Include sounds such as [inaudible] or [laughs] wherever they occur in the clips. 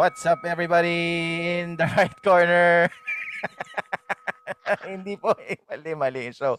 What's up everybody in the [laughs] right corner? [laughs] Hindi po eh, mali mali. So,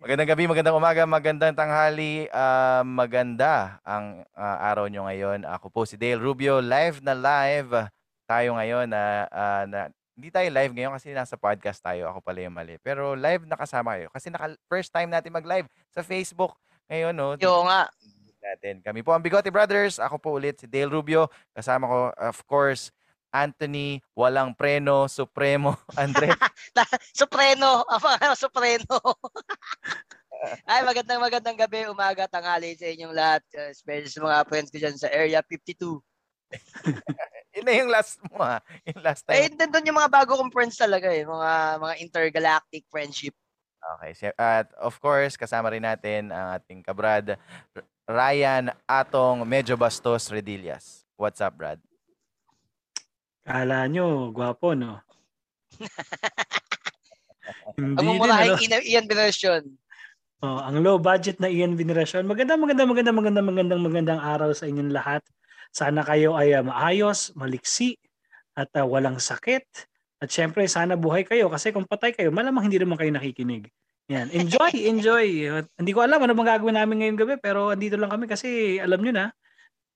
magandang gabi, magandang umaga, magandang tanghali, ah, maganda ang ah, araw nyo ngayon. Ako po si Dale Rubio, live na live tayo ngayon na, ah, na hindi tayo live ngayon kasi nasa podcast tayo. Ako pala yung mali. Pero live nakasama kayo kasi naka, first time natin mag-live sa Facebook ngayon, no? Yo nga. Natin. Kami po ang Bigote Brothers. Ako po ulit si Dale Rubio. Kasama ko, of course, Anthony, Walang Preno, Supremo, [laughs] Andre. [laughs] Supreno. [laughs] Supreno. Ay, magandang magandang gabi, umaga, tanghali sa inyong lahat. Uh, especially sa mga friends ko dyan sa Area 52. Yun na yung last mo ha. Yung last Eh, time. nandun yung mga bago kong friends talaga eh. Mga, mga intergalactic friendship. Okay. si- At of course, kasama rin natin ang ating kabrad, R- Ryan Atong Medyo Bastos Redillas. What's up, Brad? Kala nyo, gwapo, no? [laughs] Hindi Ang din, mumurahing ano? Ian, version. Oh, ang low budget na Ian Veneration. Magandang, magandang, magandang, magandang, magandang, magandang araw sa inyong lahat. Sana kayo ay ah, maayos, maliksi, at ah, walang sakit. At syempre, sana buhay kayo kasi kung patay kayo, malamang hindi naman kayo nakikinig. Yan. Enjoy, [laughs] enjoy. Hindi ko alam ano bang gagawin namin ngayong gabi, pero andito lang kami kasi alam nyo na,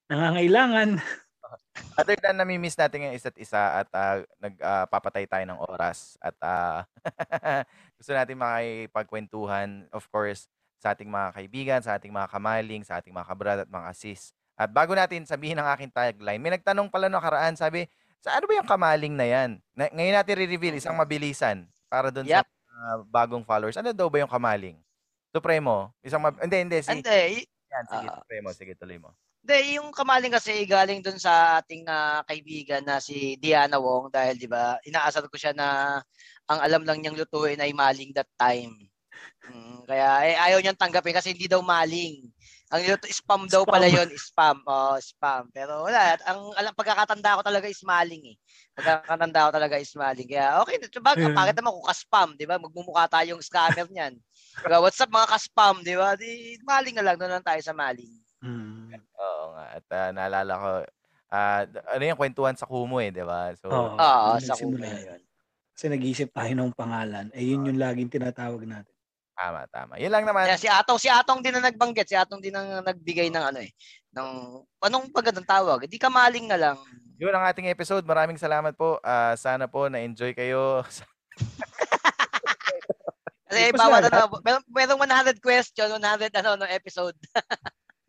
nangangailangan. [laughs] Other than nami-miss natin yung isa't isa at ah, nagpapatay tayo ng oras at ah, [laughs] gusto natin makipagkwentuhan, of course, sa ating mga kaibigan, sa ating mga kamaling, sa ating mga kabrad at mga asis. At bago natin sabihin ang aking tagline, may nagtanong pala no karaan, sabi, sa ano ba yung kamaling na yan? Na, ngayon natin re-reveal, isang mabilisan para doon Yep. sa ah, bagong followers. Ano daw ba yung kamaling? Supremo? Isang mab- hindi, hindi. Si, Hindi, y- yan, sige, ah. Supremo. Sige, tuloy mo. Hindi, yung kamaling kasi galing dun sa ating ah, kaibigan na si Diana Wong dahil 'di ba, inaasar ko siya na ang alam lang niyang lutuin ay maling that time. Mm, kaya eh, ayaw niyang tanggapin kasi hindi daw maling. Ang luto spam daw pala. 'yon, spam. Oh, spam. Pero wala, ang alam pagkakatanda ko talaga is maling eh. Pagkakatanda ko talaga is maling. Kaya okay, diba, Yeah. bakit naman kung ka-spam, 'di ba? Magmumukha tayong scammer niyan. Kaya what's up mga ka-spam, 'di ba? Di maling na lang doon lang tayo sa maling. Hmm. Oo nga. At ah, naalala ko, ah, d- ano yung kwentuhan sa Kumu eh, di ba? So, Oo. Oo, Doon sa yan. 'yon. Kasi nag-iisip tayo ng pangalan. Eh, yun yung laging tinatawag natin. Tama, tama. Yun lang naman. Kaya si Atong, si Atong din na nagbanggit, si Atong din ang nagbigay ng ano eh, ng anong pagandang tawag? Hindi ka maling na lang. Yun ang ating episode. Maraming salamat po. Ah, sana po na-enjoy kayo. [laughs] Kasi bawat na, ano, merong 100 question, 100 ano no episode.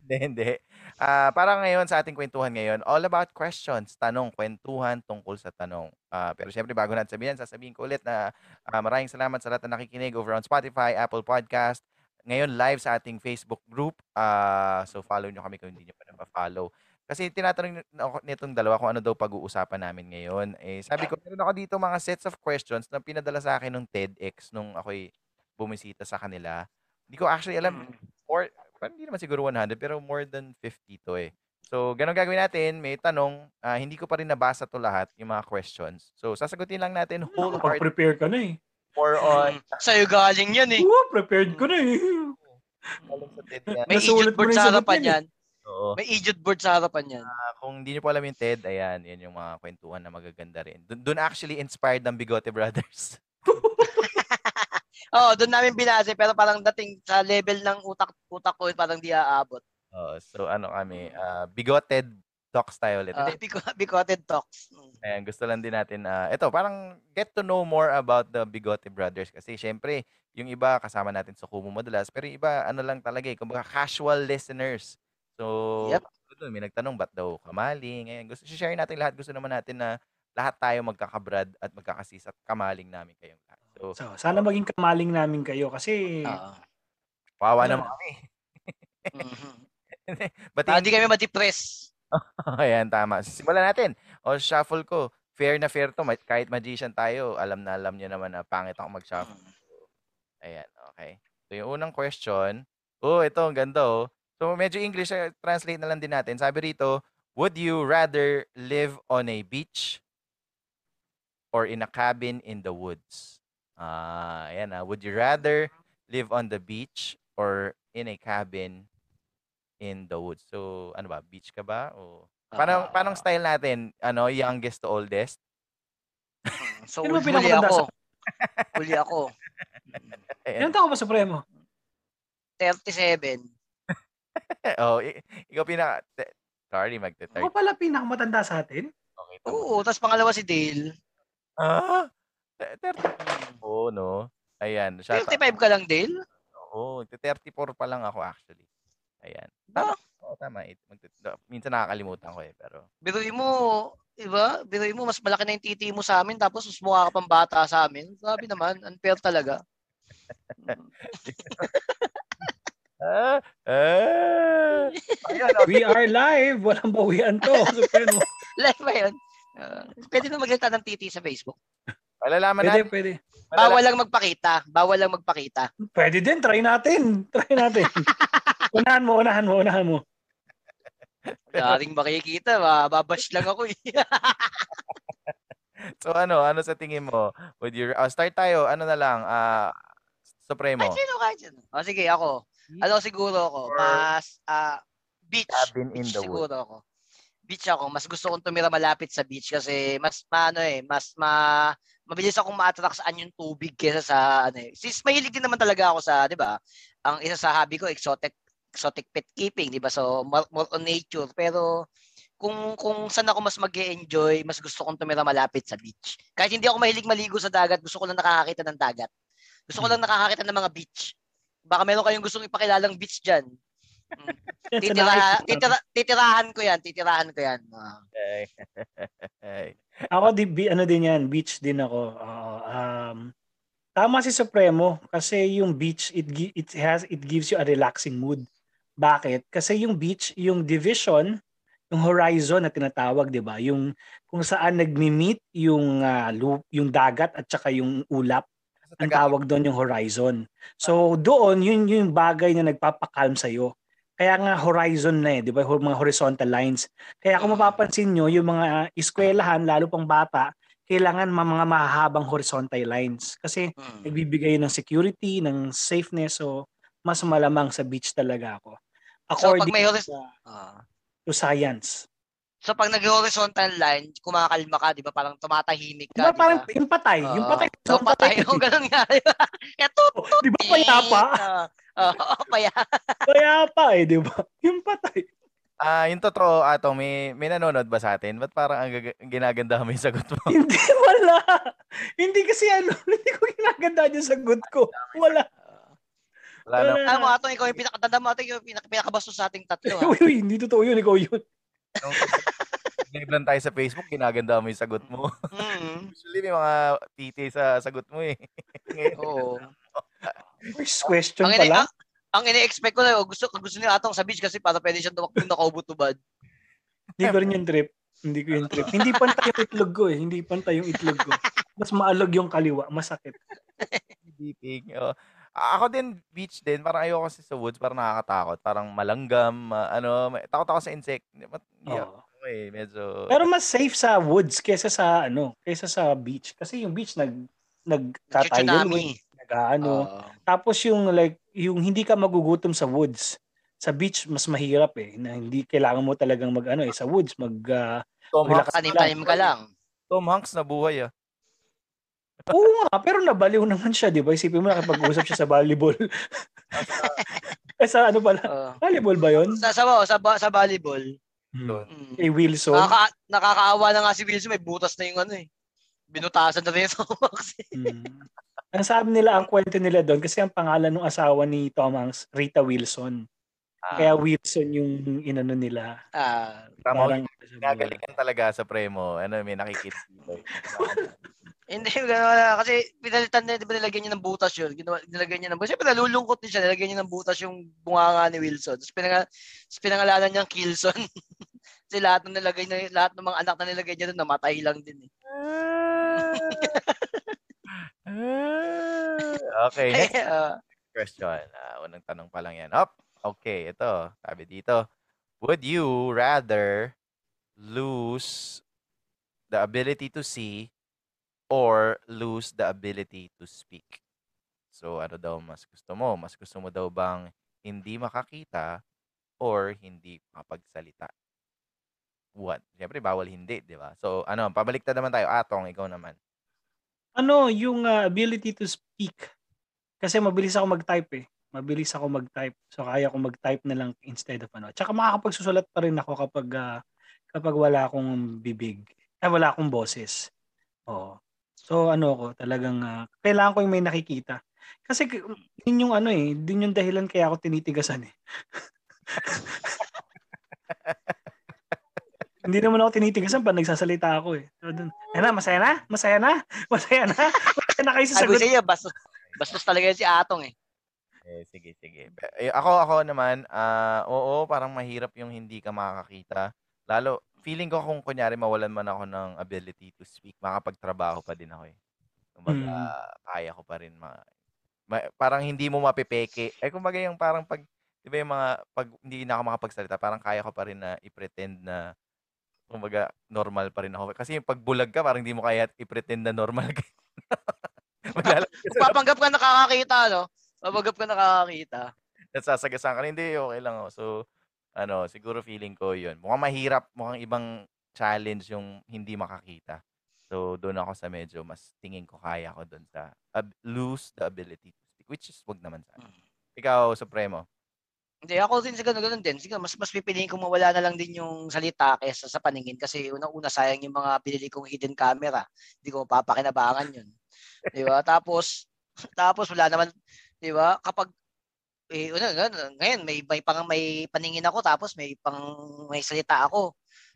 Hindi, hindi. Ah, para ngayon sa ating kwentuhan ngayon, all about questions, tanong, kwentuhan tungkol sa tanong. Ah, pero syempre bago natin sabihin, sasabihin ko ulit na ah, maraming salamat sa lahat na nakikinig over on Spotify, Apple Podcast, ngayon live sa ating Facebook group. Ah, so follow nyo kami kung hindi nyo pa na-follow. Kasi tinatanong ako nitong dalawa kung ano daw pag-uusapan namin ngayon. Eh, sabi ko, meron ako dito mga sets of questions na pinadala sa akin ng TEDx nung ako'y bumisita sa kanila. Hindi ko actually alam, more, parang hindi naman siguro 100, pero more than 50 to eh. So, ganun gagawin natin. May tanong. ah, hindi ko pa rin nabasa to lahat, yung mga questions. So, sasagutin lang natin wholehearted Nakapag-prepare ka na eh. more on Mm, Sa'yo galing yan eh. Oo, prepared ko na eh. tanong sa TED yan. May Nasulat idiot mo board sa sagot harapan yan eh. yan. Oo. May idiot board sa harapan yan. Ah, kung hindi niyo po alam yung TED, ayan, yan yung mga kwentuhan na magaganda rin. Doon doon actually inspired ng Bigote Brothers. [laughs] Oo, doon namin binase pero parang dating sa level ng utak utak ko parang di aabot. Oo, so ano kami, ah, Bigoted Talks tayo ulit. Uh, Hindi, bigoted talks. Ayan, gusto lang din natin, ah, ito, parang get to know more about the Bigote Brothers. Kasi syempre, yung iba kasama natin sa Kumu madalas, pero yung iba, ano lang talaga eh, kumbaga casual listeners. So, Yep. doon, may nagtanong, ba't daw kamaling? Ngayon, gusto, share natin lahat. Gusto naman natin na lahat tayo magkakabrad at magkakasis at kamaling namin kayong lahat. So, So, sana maging kamaling namin kayo kasi Oo. wawa Wala. naman kami. Mhm. [laughs] Ba't Para hindi kami ma-depress. [laughs] Ayan, tama. Simulan natin. O, shuffle ko. Fair na fair to. Kahit magician tayo, alam na alam nyo naman na pangit ako mag-shuffle. Mm. Ayan, okay. So, yung unang question. Oh, ito, ang ganda oh. So, medyo English, eh, translate na lang din natin. Sabi rito, would you rather live on a beach or in a cabin in the woods? Ah, ayan ah. Would you rather live on the beach or in a cabin in the woods. So, ano ba, beach ka ba? O, paano, paano Ah. style natin? Ano, youngest to oldest? Mm, So, Sino ba huli pinakamatanda ako. sa- Huli ako. [laughs] Ayan. Ilan taon ka ba, Supremo? 37. [laughs] oh, i- ikaw pinaka... te- Sorry, magte-third. Ako pala pinakamatanda sa atin. Okay, tama. Oo, tapos pangalawa si Dale. Ah? Te- 30. Mm. Oo, no? Ayan. Shout out. 35 ka lang, Dale? Oo, 34 pa lang ako actually. Ayan. Tama. Oo, tama. It- da- Minsan nakakalimutan ko eh, pero... Biruin mo, iba? Biruin mo, mas malaki na yung titi mo sa amin, tapos mas mukha ka pang bata sa amin. Sabi naman, unfair talaga. [laughs] Ah! Ah! Ayun, oh, We are live. Walang bawian to. [laughs] Live ba yun? Ah, pwede na magsalita ng titi sa Facebook. Malalaman Pwede, natin. pwede. malala- Bawal lang magpakita. Bawal lang magpakita. Pwede din. Try natin. Try natin. [laughs] unahan mo, unahan mo, unahan mo. Daring makikita, mababash lang ako eh. [laughs] So ano, ano sa tingin mo? With your, ah, start tayo, ano na lang, ah, Supremo. Ay, sino kahit sino. O sige, ako. Ano siguro ako? Or- Mas, ah, beach. Cabin in beach the siguro ako. Beach ako. Mas gusto kong tumira malapit sa beach kasi mas maano eh, mas ma mabilis akong ma-attract saan yung tubig kaysa sa ano eh. Since mahilig din naman talaga ako sa, 'di ba? Ang isa sa hobby ko exotic exotic pet keeping, 'di ba? So more, more on nature pero kung kung saan ako mas mag-enjoy, mas gusto kong tumira malapit sa beach. Kahit hindi ako mahilig maligo sa dagat, gusto ko lang nakakakita ng dagat. Gusto ko lang nakakakita ng mga beach. Baka meron kayong gustong ipakilalang beach diyan. [laughs] Titira, titira, titirahan ko yan, titirahan ko yan. Ah. Okay. [laughs] Ako di bi- ano din yan, beach din ako. Oo, um tama si Supremo kasi yung beach it it has it gives you a relaxing mood. Bakit? Kasi yung beach, yung division, yung horizon na tinatawag, 'di ba? Yung kung saan nagmi-meet yung ah, lu- yung dagat at saka yung ulap, ang tawag doon yung horizon. So doon yun yung bagay na nagpapakalm sa iyo. Kaya nga horizon na eh, 'di ba? Mga horizontal lines. Kaya kung mapapansin nyo, yung mga eskwelahan, lalo pang bata, kailangan mga mahahabang horizontal lines. Kasi Mm. nagbibigay ng security, ng safeness. So, mas malamang sa beach talaga ako. So pag According may horis- sa- ah. to science. So pag nag-horizontal line, kumakalma ka, 'di ba? Parang tumatahimik Diba, ka, 'di parang ba? yung patay. yung Oo. patay. So patay [laughs] yung ganun nga. tut Di ba payapa? Ah, Oo, [laughs] paya. Payapa eh, di ba? [laughs] Yung patay. Ah, yung totoo, Atong, may, may nanonood ba sa atin? Ba't parang ang gaga- ginaganda mo yung sagot mo? [laughs] Hindi, wala. Hindi kasi ano, hindi ko ginaganda yung sagot ko. Wala. Wala na. Alam mo, atong ikaw yung pinakatanda mo, atong ikaw yung pinak- pinakabastos sa ating tatlo. ha? Uy, uy, hindi totoo yun. Ikaw yun. Live lang tayo sa Facebook, ginaganda mo yung sagot mo. Mm. [laughs] Usually may mga titi sa sagot mo eh. [laughs] Ngayon, Oo. First question Ang, pa ini- lang. ang, ang ini-expect ko na, oh, gusto, gusto niya atong sa beach kasi para pwede siyang tumakbo nakaubo-tubad. Hindi ko rin yung trip. Hindi ko yung trip. Hindi pantay yung itlog ko eh. Hindi pantay yung itlog ko. Mas maalog yung kaliwa. Masakit. Dating. Oh. A- Ako din, beach din. Parang ayoko kasi sa woods. Parang nakakatakot. Parang malanggam. ma- ano, may- takot ako sa insect. Mat- Hindi Oo. Ako eh. Medyo... Pero mas safe sa woods kaysa sa ano, kaysa sa beach. Kasi yung beach nag wave, nag-ano. Oo. Tapos yung like yung hindi ka magugutom sa woods. Sa beach mas mahirap eh na hindi kailangan mo talagang mag ano eh sa woods mag ah, Tom Hanks, Tanim-tanim ka lang. Tom Hanks na buhay ah. [laughs] Oo nga, pero nabaliw naman siya, di ba? Isipin mo nakipag-usap siya sa volleyball. [laughs] eh, sa ano pala? Oo. Volleyball ba yun? Sa, sa, sa, sa volleyball. Doon. Mm. Kay Wilson. Nakaka, nakakaawa na nga si Wilson, may butas na yung ano eh. Binutasan na rin yung [laughs] Tomax. Mm. Ang sabi nila, ang kwento nila doon, kasi ang pangalan ng asawa ni Tom Hanks, Rita Wilson. Ah, Kaya Wilson yung inano nila. Ah, tama Parang, Nagalingan talaga sa premo. Ano, may nakikita dito. [laughs] hindi, [laughs] gano'n na. Kasi pinalitan na, di ba nilagyan niya ng butas yun? Ginawa, nilagyan niya ng butas. Siyempre, nalulungkot din siya. Nilagyan niya ng butas yung bunganga ni Wilson. Tapos, pinang, tapos pinangalanan niyang Kilson. [laughs] Kasi lahat ng nilagay niya, lahat ng mga anak na nilagay niya doon, namatay lang din eh. [laughs] okay, next Ah, question. Ah, unang tanong pa lang yan. Up. Okay, ito. Sabi dito. Would you rather lose the ability to see or lose the ability to speak? So, ano daw mas gusto mo? Mas gusto mo daw bang hindi makakita or hindi makapagsalita? What? Siyempre bawal hindi, 'di ba? So ano, pabaliktad naman tayo. Atong, ikaw naman. Ano, yung ah, ability to speak. Kasi mabilis ako mag-type eh. Mabilis ako mag-type. So kaya ko mag-type na lang instead of ano. Tsaka makakapagsusulat pa rin ako kapag ah, kapag wala akong bibig. Ay, wala akong boses. Oo. So ano ako, talagang ah, kailangan ko yung may nakikita. Kasi k- yun yung ano eh, din yung dahilan kaya ako tinitigasan eh. [laughs] Hindi naman ako tinitigasan pag nagsasalita ako eh. So, dun, "Ayun na, masaya na? Masaya na? Masaya na? [laughs] Masaya na kayo sa Sabi sagot. sa iyo, bastos, bastos talaga yan si Atong eh. Eh, sige, sige. Pe- Eh, ako, ako naman, ah, oo, parang mahirap yung hindi ka makakakita. Lalo, feeling ko kung kunyari mawalan man ako ng ability to speak, makapagtrabaho pa din ako eh. Kumbaga, Mm. kaya ko pa rin ma, ma- parang hindi mo mapipeke. Eh, kumbaga yung parang pag, di ba yung mga, pag hindi na ako makapagsalita, parang kaya ko pa rin na i-pretend na, kumbaga, normal pa rin ako. Kasi yung pagbulag ka, parang hindi mo kaya i-pretend na normal [laughs] ka. Papanggap ka nakakakita, no? Papanggap ka nakakakita. nasasagasan ka. Hindi, okay lang ako. So, ano, siguro feeling ko yun. Mukhang mahirap, mukhang ibang challenge yung hindi makakita. So, doon ako sa medyo, mas tingin ko kaya ko doon sa ab- lose the ability to speak, which is wag naman sana. Mm. Ikaw, Supremo. Hindi, ako din sa ganun, din. Siguro, mas, mas pipiliin kong mawala na lang din yung salita kaysa sa paningin kasi unang-una sayang yung mga pinili kong hidden camera. Hindi ko mapapakinabangan yun. Di ba? Tapos, [laughs] tapos wala naman, di ba? Kapag, eh, una, ngayon, may, may pang may paningin ako tapos may pang may salita ako.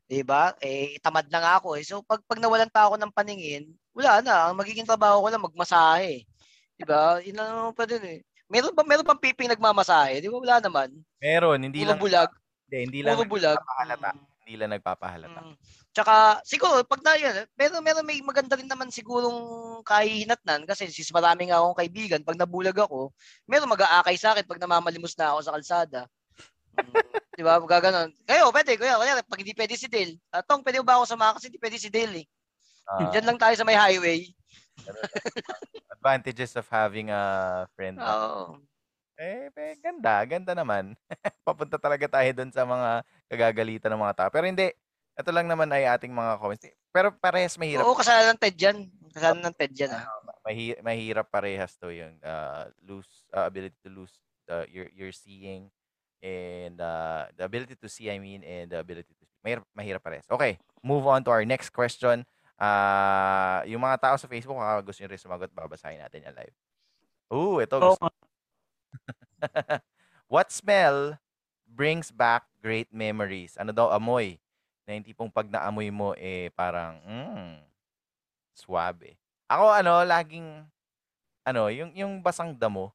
Di ba? Eh, tamad na nga ako eh. So, pag, pag nawalan pa ako ng paningin, wala na. Ang magiging trabaho ko lang magmasahe. Di ba? Lang naman pa din eh. Meron ba meron bang piping nagmamasahe? Di ba wala naman? Meron, hindi Puro lang, bulag. hindi, hindi lang Puro bulag. Hindi lang nagpapahalata. mm. Tsaka siguro pag na yan, meron meron may maganda rin naman sigurong kahihinatnan kasi sis marami nga akong kaibigan pag nabulag ako, meron mag-aakay sa akin pag namamalimos na ako sa kalsada. Mm, di ba? Gaganon. Kayo, pwede. Kuya, kuya, pag hindi pwede si Dale. Atong, pwede ba ako sumama kasi hindi pwede si Dale eh. Ah, Diyan lang tayo sa may highway. [laughs] advantages of having a friend. Oo. Eh, eh, ganda, ganda naman. [laughs] Papunta talaga tayo doon sa mga kagagalitan ng mga tao. Pero hindi, ito lang naman ay ating mga comments. Pero parehas mahirap. Oo, kasalanan ng TED yan. Kasalanan ng TED yan ah. Mahi- mahirap parehas to yung uh, lose uh, ability to lose the your your seeing and uh, the ability to see I mean and the ability to speak. Mahirap, mahirap parehas. Okay, move on to our next question. Ah, yung mga tao sa Facebook, kung gusto nyo rin sumagot, babasahin natin yan live. Ooh, ito. Gusto. [laughs] What smell brings back great memories? Ano daw amoy? Na hindi pong pag naamoy mo, eh, parang, mm, suabe. Ako, ano, laging, ano, yung, yung basang damo,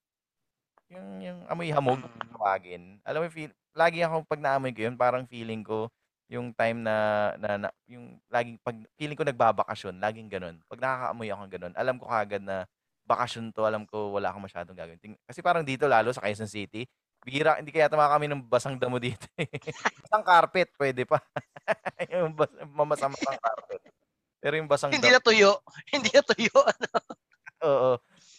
yung, yung amoy hamog, Mm. tawagin. Alam mo, feel, lagi ako pag naamoy ko yun, parang feeling ko, yung time na, na, na yung laging pag feeling ko nagbabakasyon, laging ganun. Pag nakakaamoy ako ganun, alam ko kagad na bakasyon to, alam ko wala akong masyadong gagawin. Kasi parang dito lalo sa Quezon City, bihira, hindi kaya tama kami ng basang damo dito. eh. [laughs] basang carpet, pwede pa. [laughs] yung bas, mamasamasang carpet. Pero yung basang Hindi damo, na tuyo. Hindi na tuyo. [laughs] oo.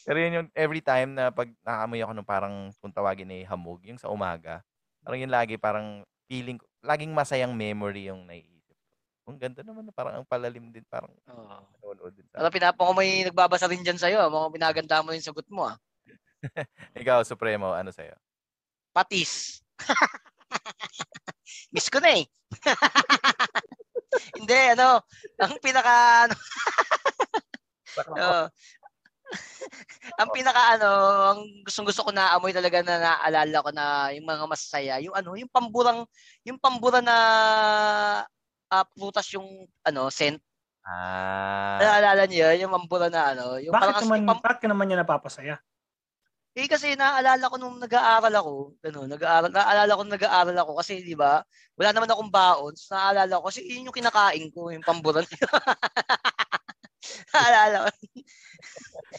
Pero yun yung every time na pag nakaamoy ako ng parang kung tawagin eh hamog, yung sa umaga, parang yun lagi parang feeling laging masayang memory yung naiisip ko. Ang ganda naman, parang ang palalim din, parang Oo. nanonood din sa Alam, pinapa ko may nagbabasa rin dyan sa'yo. Mga pinaganda mo yung sagot mo ah. Ikaw, Supremo, ano sa'yo? Patis. [laughs] Miss ko na eh. [laughs] Hindi, ano, ang pinaka, ano, [laughs] oo. ang pinaka, ano, ang gustong gusto ko na amoy talaga na naalala ko na yung mga masaya, yung ano, yung pamburang, yung pambura na ah, prutas yung, ano, scent. Ah, Naalala niyo yun? Yung pambura na, ano, yung Bakit parang, naman, yung pam- bakit ka naman niya napapasaya? Eh kasi naalala ko nung nag-aaral ako, ano, nag-aaral, naalala ko nung nag-aaral ako kasi 'di ba? Wala naman akong baon. So, naalala ko kasi yun yung kinakain ko, yung pamburan. [laughs] naalala ko.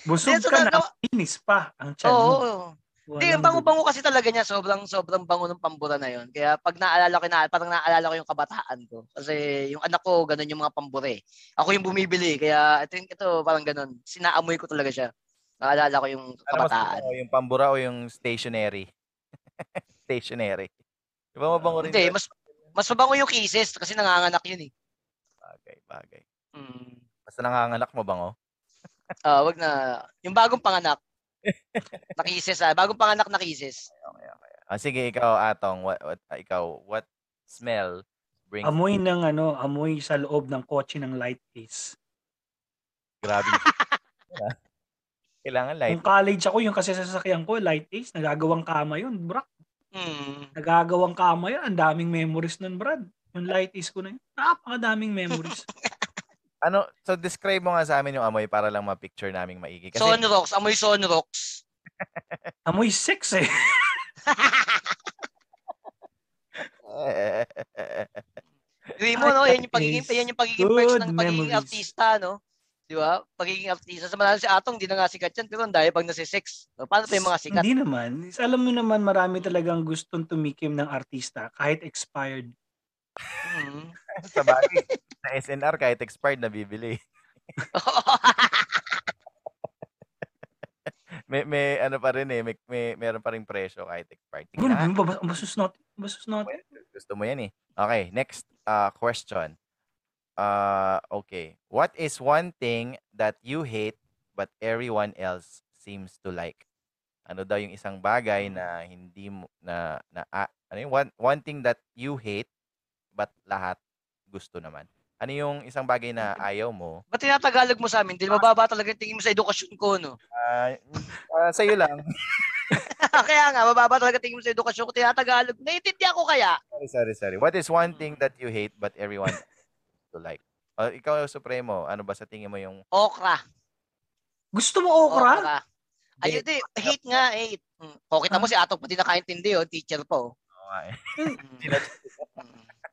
Busog so ka na- na, inis pa ang tiyan Oo. oo. Hindi, yung bango-bango kasi talaga niya, sobrang sobrang bango ng pambura na yon. Kaya pag naalala ko na, parang naalala ko yung kabataan ko. Kasi yung anak ko, ganun yung mga pambure. Ako yung bumibili, kaya ito, ito parang ganun. Sinaamoy ko talaga siya. Naalala ko yung ano mas kabataan. gusto mo, yung pambura o yung stationary? [laughs] stationary. Di ba mabango rin Hindi, yun? mas mas mabango yung kisses kasi nanganganak yun eh. Bagay, bagay. Mm. Basta nanganganak mabango. [laughs] Ah, wag na. Yung bagong panganak. na kisses ah. Bagong panganak na kisses. Okay, okay. Ah, sige, ikaw, Atong, what, what, ah, ikaw, what smell brings Amoy ng ano, amoy sa loob ng kotse ng light case. grabe? [laughs] Kailangan light. Kung college ako, yung kasi sasakyan ko, light case, nagagawang kama yun, bro. Mm. Nagagawang kama yun. Ang daming memories nun, Brad. Yung light case ko na yun. Napakadaming memories. [laughs] Ano, so describe mo nga sa amin yung amoy para lang ma-picture naming maigi. Kasi, Sonrox, amoy Sonrox. [laughs] amoy sex eh. [laughs] Gawin mo, no? Yan yung pagiging, yan yung pagiging perks ng pagiging memories. artista, no? Di ba? Pagiging artista. Sa manalo si Atong, di na nga sikat yan. Pero ang dahil pag nasi-sex. No? Paano pa yung mga sikat? Hindi naman. Alam mo naman, marami talagang gustong tumikim ng artista kahit expired. Mm. [laughs] sa bagay, sa SNR, kahit expired, nabibili. [laughs] may, may ano pa rin eh, may, may meron pa rin presyo kahit expired. Sige Ano, na, bas- basus natin. Basus natin. gusto mo yan eh. Okay, next uh, question. Uh, okay. What is one thing that you hate but everyone else seems to like? Ano daw yung isang bagay na hindi mo na na ah, ano yung one, one thing that you hate but lahat gusto naman? Ano yung isang bagay na ayaw mo? Ba't tinatagalog mo sa amin? Di mababa talaga yung tingin mo sa edukasyon ko, no? Ah, ah, sa'yo lang. [laughs] Kaya nga, mababa talaga tingin mo sa edukasyon ko. Tinatagalog. Naiintindihan ko kaya? Sorry, sorry, sorry. What is one thing that you hate but everyone to like? Uh, ikaw, Supremo, ano ba sa tingin mo yung Okra. Gusto mo okra? Ayun, di. Hate nga, hate. Mm. O, kita mo si Atong pati nakaintindi, oh. Teacher po. Oo nga eh. [laughs]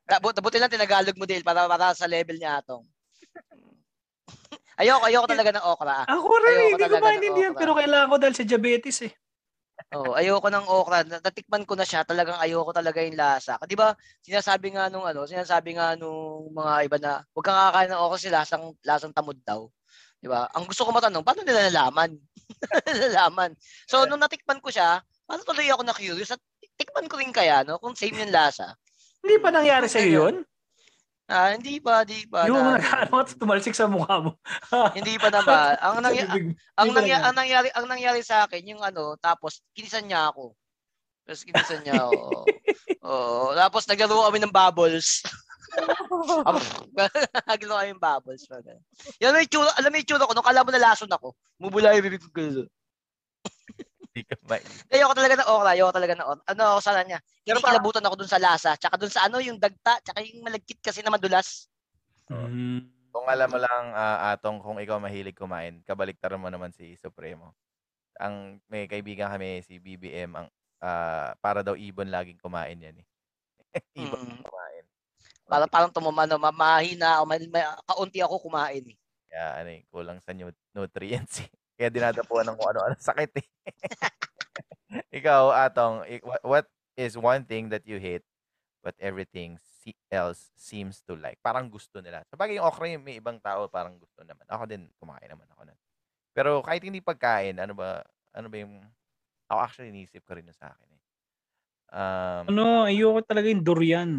Dabu- Dabuti lang tinagalog mo din para, para sa level niya Atong. [laughs] ayoko, ayoko talaga ng okra. Ako rin, Ayoko hindi ko maintindihan. okra. Pero kailangan ko dahil sa diabetes eh. Oh, ayoko ng okra. Natikman ko na siya. Talagang ayoko talaga yung lasa. 'Di ba? Sinasabi nga nung ano, sinasabi nga nung mga iba na huwag kang kakain ng okra kasi lasang lasang tamod daw. 'Di ba? Ang gusto ko matanong, paano nila nalaman? [laughs] nalaman. So nung natikman ko siya, paano tuloy ako na curious at tikman ko rin kaya no kung same yung lasa. Hindi pa nangyari sa'yo yun? Ah, hindi pa, hindi pa. Yung na- ka, tumalsik sa mukha mo. [laughs] hindi pa naman. [laughs] Ang bibig. ang, Hindi nangya- ang nangyari ang nangyari sa akin yung ano tapos kinisan niya ako tapos kinisan niya ako [laughs] Oo. tapos naglaro kami ng bubbles naglaro kami ng bubbles yan may tsura alam mo yung tsura ko nung kala mo nalason ako mubula yung bibig ko. Hindi ka ba? ayoko talaga ng okra ayoko talaga ng okra ano ako sa kanya Pero kinikilabutan ako dun sa lasa tsaka dun sa ano yung dagta tsaka yung malagkit kasi na madulas Mm. Kung alam mo lang, ah, Atong, kung ikaw mahilig kumain, kabaliktaran mo naman si Supremo. Ang may kaibigan kami, si BBM, ang ah, para daw ibon laging kumain yan eh. [laughs] ibon Mm. kumain. para parang tumumano mamahina o may, may, kaunti ako kumain eh. Kaya ano eh, kulang sa nu- nutrients eh. Kaya dinadapuan ng kung ano-ano sakit eh. [laughs] ikaw, Atong, what is one thing that you hate but everything else seems to like? Parang gusto nila. Sa bagay yung okra, yung may ibang tao parang gusto naman. Ako din, kumakain naman ako nun. Pero kahit hindi pagkain, ano ba, ano ba yung, ako actually inisip ko rin sa akin eh. Um, Ano, ayoko talaga yung durian.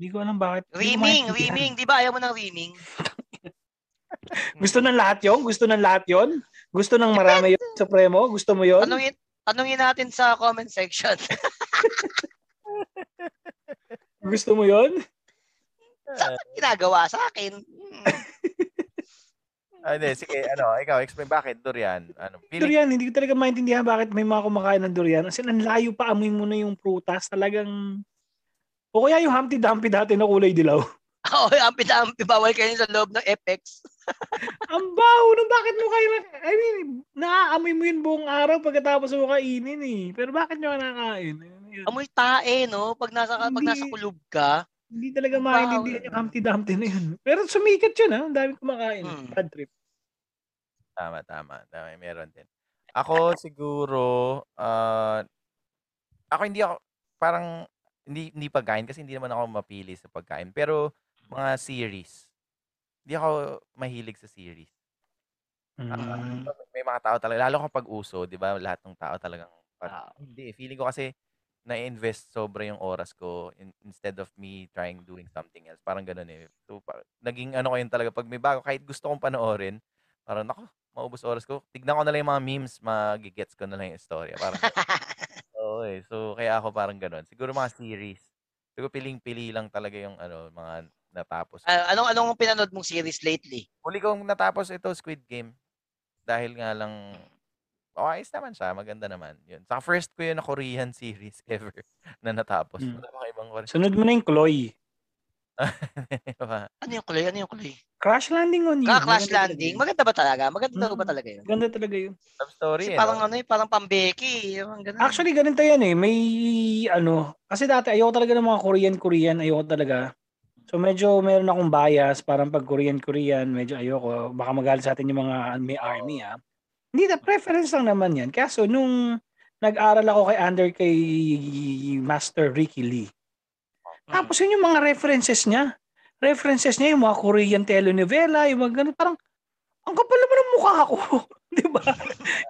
Hindi ko alam bakit. Maintindihan. reaming, di ba ayaw mo ng reaming? [laughs] Gusto ng lahat yon? Gusto ng lahat yon? Gusto ng marami yun, Supremo? Gusto mo yon? Tanungin, tanungin natin sa comment section. [laughs] Gusto mo yon? Saan ginagawa sa akin? Hmm. ah, hindi, sige, ano, ikaw, explain bakit durian? Ano, feeling Durian, hindi ko talaga maintindihan bakit may mga kumakain ng durian. Kasi ang layo pa, amoy mo na yung prutas. Talagang... O kaya yung Humpty Dumpty dati na kulay dilaw. [laughs] Oo, ampi-ampi, bawal kayo sa loob ng Apex. [laughs] ang baho nung bakit mo kayo... I mean, naaamoy mo yun buong araw pagkatapos mo kainin eh. Pero bakit nyo nakakain? Yun. Amoy tae, no? Pag nasa, pag Hindi. nasa kulub ka. Hindi talaga maintindihan yung Humpty Dumpty na yun. Pero sumikat yun ha. Ang dami kumakain. Hmm. Bad trip. Tama, tama. Tama, meron din. Ako siguro, ah, ako hindi ako, parang, hindi, hindi pagkain kasi hindi naman ako mapili sa pagkain. Pero, mga series. Hindi ako mahilig sa series. Mm. may mga tao talaga, lalo kapag uso, di ba? Lahat ng tao talagang, Ah. hindi, feeling ko kasi, na-invest sobra yung oras ko in instead of me trying doing something else, parang gano'n, eh. So, pa naging ano ko yun talaga 'pag may bago kahit gusto kong panoorin, parang naku, maubos oras ko, tignan ko na lang yung mga memes, mage-gets ko na lang yung istorya, parang. [laughs] Oo, eh. So, kaya ako parang gano'n. Siguro mga series. Siguro piling-pili lang talaga yung ano, mga natapos. Ah, anong anong pinanood mong series lately? Huli kong natapos ito, Squid Game. Dahil nga lang oh, ayos naman siya, maganda naman, yun. Saka first ko yun na Korean [laughs] series ever [laughs] na natapos. Hmm. Wala mga ibang Korean. Sunod mo na yung Chloe. [laughs] Ano yung kulay? Ano yung kulay? Crash Landing on You. Ah, Crash Maganda Landing. Maganda ba talaga? Maganda daw ba talaga yun? Maganda talaga yun. Love story, Kasi eh, parang no? ano eh, parang pambeki. Yung ganun. Actually, ganito yan eh. May ano, kasi dati ayoko talaga ng mga Korean-Korean, ayoko talaga. So medyo meron akong bias, parang pag Korean-Korean, medyo ayoko. Baka magalit sa atin yung mga may army ah. Hindi na, preference lang naman yan. Kaso nung nag-aral ako kay under kay Master Ricky Lee, tapos yun yung mga references niya. References niya yung mga Korean telenovela, yung mga ganun. Parang, ang kapal naman ng mukha ko. [laughs] [laughs] Di ba?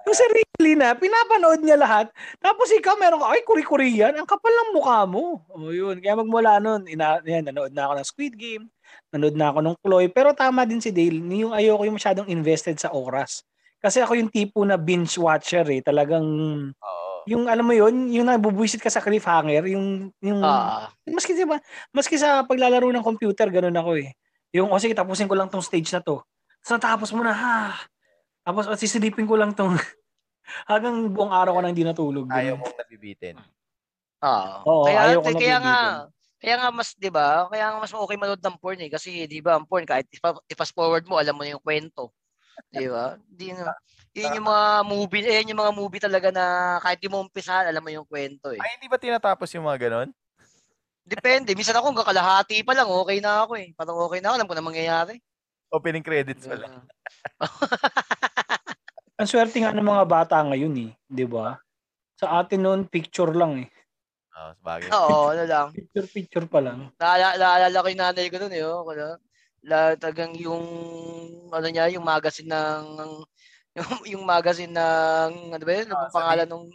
yung sa Ricky na, pinapanood niya lahat. Tapos ikaw meron ka, ay, Kuri-Korean, ang kapal ng mukha mo. O yun, kaya magmula nun, ina, yan, nanood na ako ng Squid Game, nanood na ako ng Chloe, pero tama din si Dale, yung ayoko yung masyadong invested sa oras. Kasi ako yung tipo na binge watcher eh, talagang, Oo. yung alam mo yun, yung nabubuisit ka sa cliffhanger, yung, yung, Ah, maski diba, maski sa paglalaro ng computer, ganun ako eh. Yung, o sige, tapusin ko lang tong stage na to. So, tapos mo na, ha. Tapos, o, sisilipin ko lang tong, [laughs] hanggang buong araw ko na hindi natulog. Ayaw mong nabibitin. ah. Oo, kaya, ayaw ko kaya nga, kaya nga mas, 'di ba? Kaya nga mas okay manood ng porn eh kasi 'di ba, ang porn kahit i-fast forward mo, alam mo na yung kwento. 'Di ba? Hindi na yun yung mga movie, eh, yung mga movie talaga na kahit di mo umpisahan, alam mo yung kwento eh. Ay, hindi ba tinatapos yung mga ganon? Depende. Minsan ako hanggang kalahati pa lang, okay na ako eh. Parang okay na ako, alam ko na mangyayari. Opening credits pala. [laughs] Ang swerte nga ng mga bata ngayon eh, di ba? Sa atin noon, picture lang eh. Oo, sabagay. [laughs] Oo, ano lang. Picture-picture pa lang. Naala, naalala ko yung nanay ko doon eh. Oh, ano, la, tagang yung, ano niya, yung magazine ng, [laughs] yung, yung magazine ng, ano ba yun? Ano Ah, pangalan nung,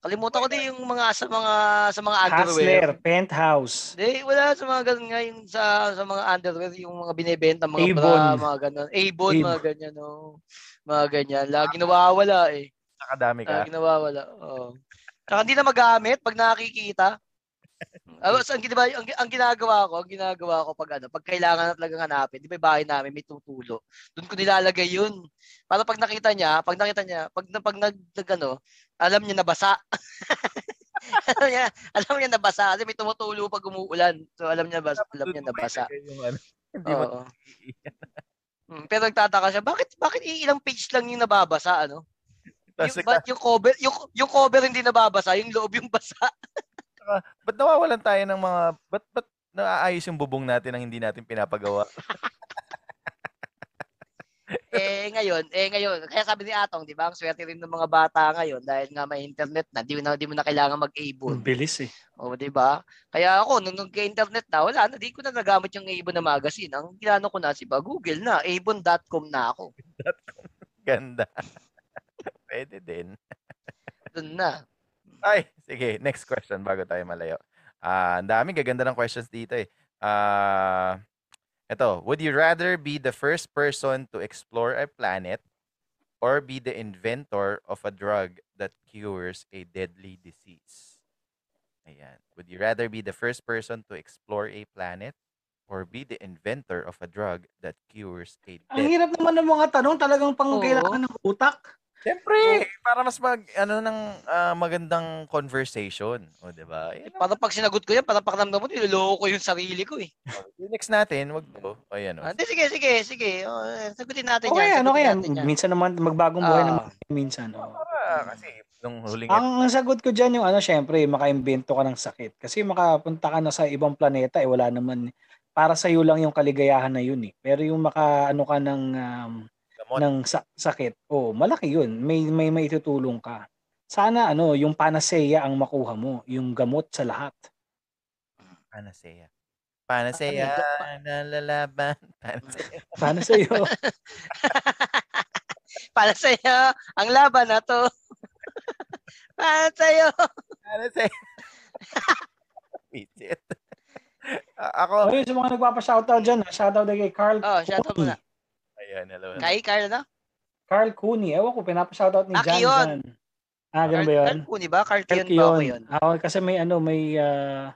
kalimutan ko din yung mga, sa mga, sa mga underwear. Hustler, Penthouse. Hindi, wala sa mga ganun nga, yung sa, sa mga underwear, yung mga binebenta, mga Avon. bra, mga ganun. Avon, Avon. mga ganyan, oh. Mga ganyan. Lagi nawawala eh. Nakadami ka. Lagi nawawala. Oo. Tsaka hindi na magamit pag nakikita. [laughs] Ah, so, ang, diba, ang, ang ginagawa ko, ang ginagawa ko pag ano, pag kailangan na talagang hanapin, di ba bahay namin may tutulo. Doon ko nilalagay yun. Para pag nakita niya, pag nakita niya, pag, pag nag, nag ano, alam niya nabasa. [laughs] alam niya, alam niya nabasa kasi may tumutulo pag umuulan. So alam niya bas, alam niya nabasa. Ano, [laughs] Oo. Mm, pero nagtataka siya, bakit bakit ilang page lang yung nababasa ano? Yung, ba't yung cover, yung, yung cover hindi nababasa, yung loob yung basa. ba't nawawalan tayo ng mga, ba't, ba't naaayos yung bubong natin ang hindi natin pinapagawa? [laughs] eh ngayon, eh ngayon, kaya sabi ni Atong, 'di ba, ang swerte rin ng mga bata ngayon dahil nga may internet na, di mo na, di mo na kailangan mag-Avon. Ang bilis eh. O, 'di ba? Kaya ako nung nagka-internet na, wala na, di ko na nagamit yung Avon na magazine. Ang ginano ko na si ba Google na, avon.com na ako. Ganda. [laughs] Pwede din. Doon na. Ay, sige, next question bago tayo malayo. Ah, ang daming gaganda ng questions dito eh. Ah, ito, would you rather be the first person to explore a planet or be the inventor of a drug that cures a deadly disease? Ayan. Would you rather be the first person to explore a planet or be the inventor of a drug that cures a Ang deadly hirap naman ng mga tanong, talagang pang Oo. kailangan ng utak. Siyempre, para mas mag ano ng ah, magandang conversation, o 'di ba? Yan ang- Para pag sinagot ko yan, para pakiramdam mo, niloloko ko yung sarili ko eh. Yung next natin, wag to. O yan o. Ah, Hindi, sige, sige, sige. O, eh, sagutin natin Okay, yan. ano sagutin kaya? natin yan. Minsan naman, magbagong buhay Ah. naman minsan. Oh. Para, kasi nung huling Ang, ang sagot ko dyan yung ano, syempre, makaimbento ka ng sakit. Kasi makapunta ka na sa ibang planeta, eh, wala naman, para sa iyo lang yung kaligayahan na yun eh. Pero yung maka, ano ka ng, um, gamot, ng sa- sakit, oh, malaki yun. May, may maitutulong ka. Sana, ano, yung panacea ang makuha mo, yung gamot sa lahat. panacea. Panacea, nalalaban. [laughs] Panacea. Para sa [laughs] iyo. Para sa'yo, ang laban na to. Para sa'yo. Panacea. Visit. Ah, ako, Oh, yun, sa mga nagpapa-shoutout dyan, ha? shoutout na kay Carl Oh, shoutout Cooney. muna. Ayan, hello. hello. Kay Carl na? Carl Cooney. Ewan ko, pinapa-shoutout ni Ah, Jan. Jan. Ah, ganun ba yun? Carl Cooney ba? Carl Kiyon ba ako yun? Ako, kasi may ano, may ah,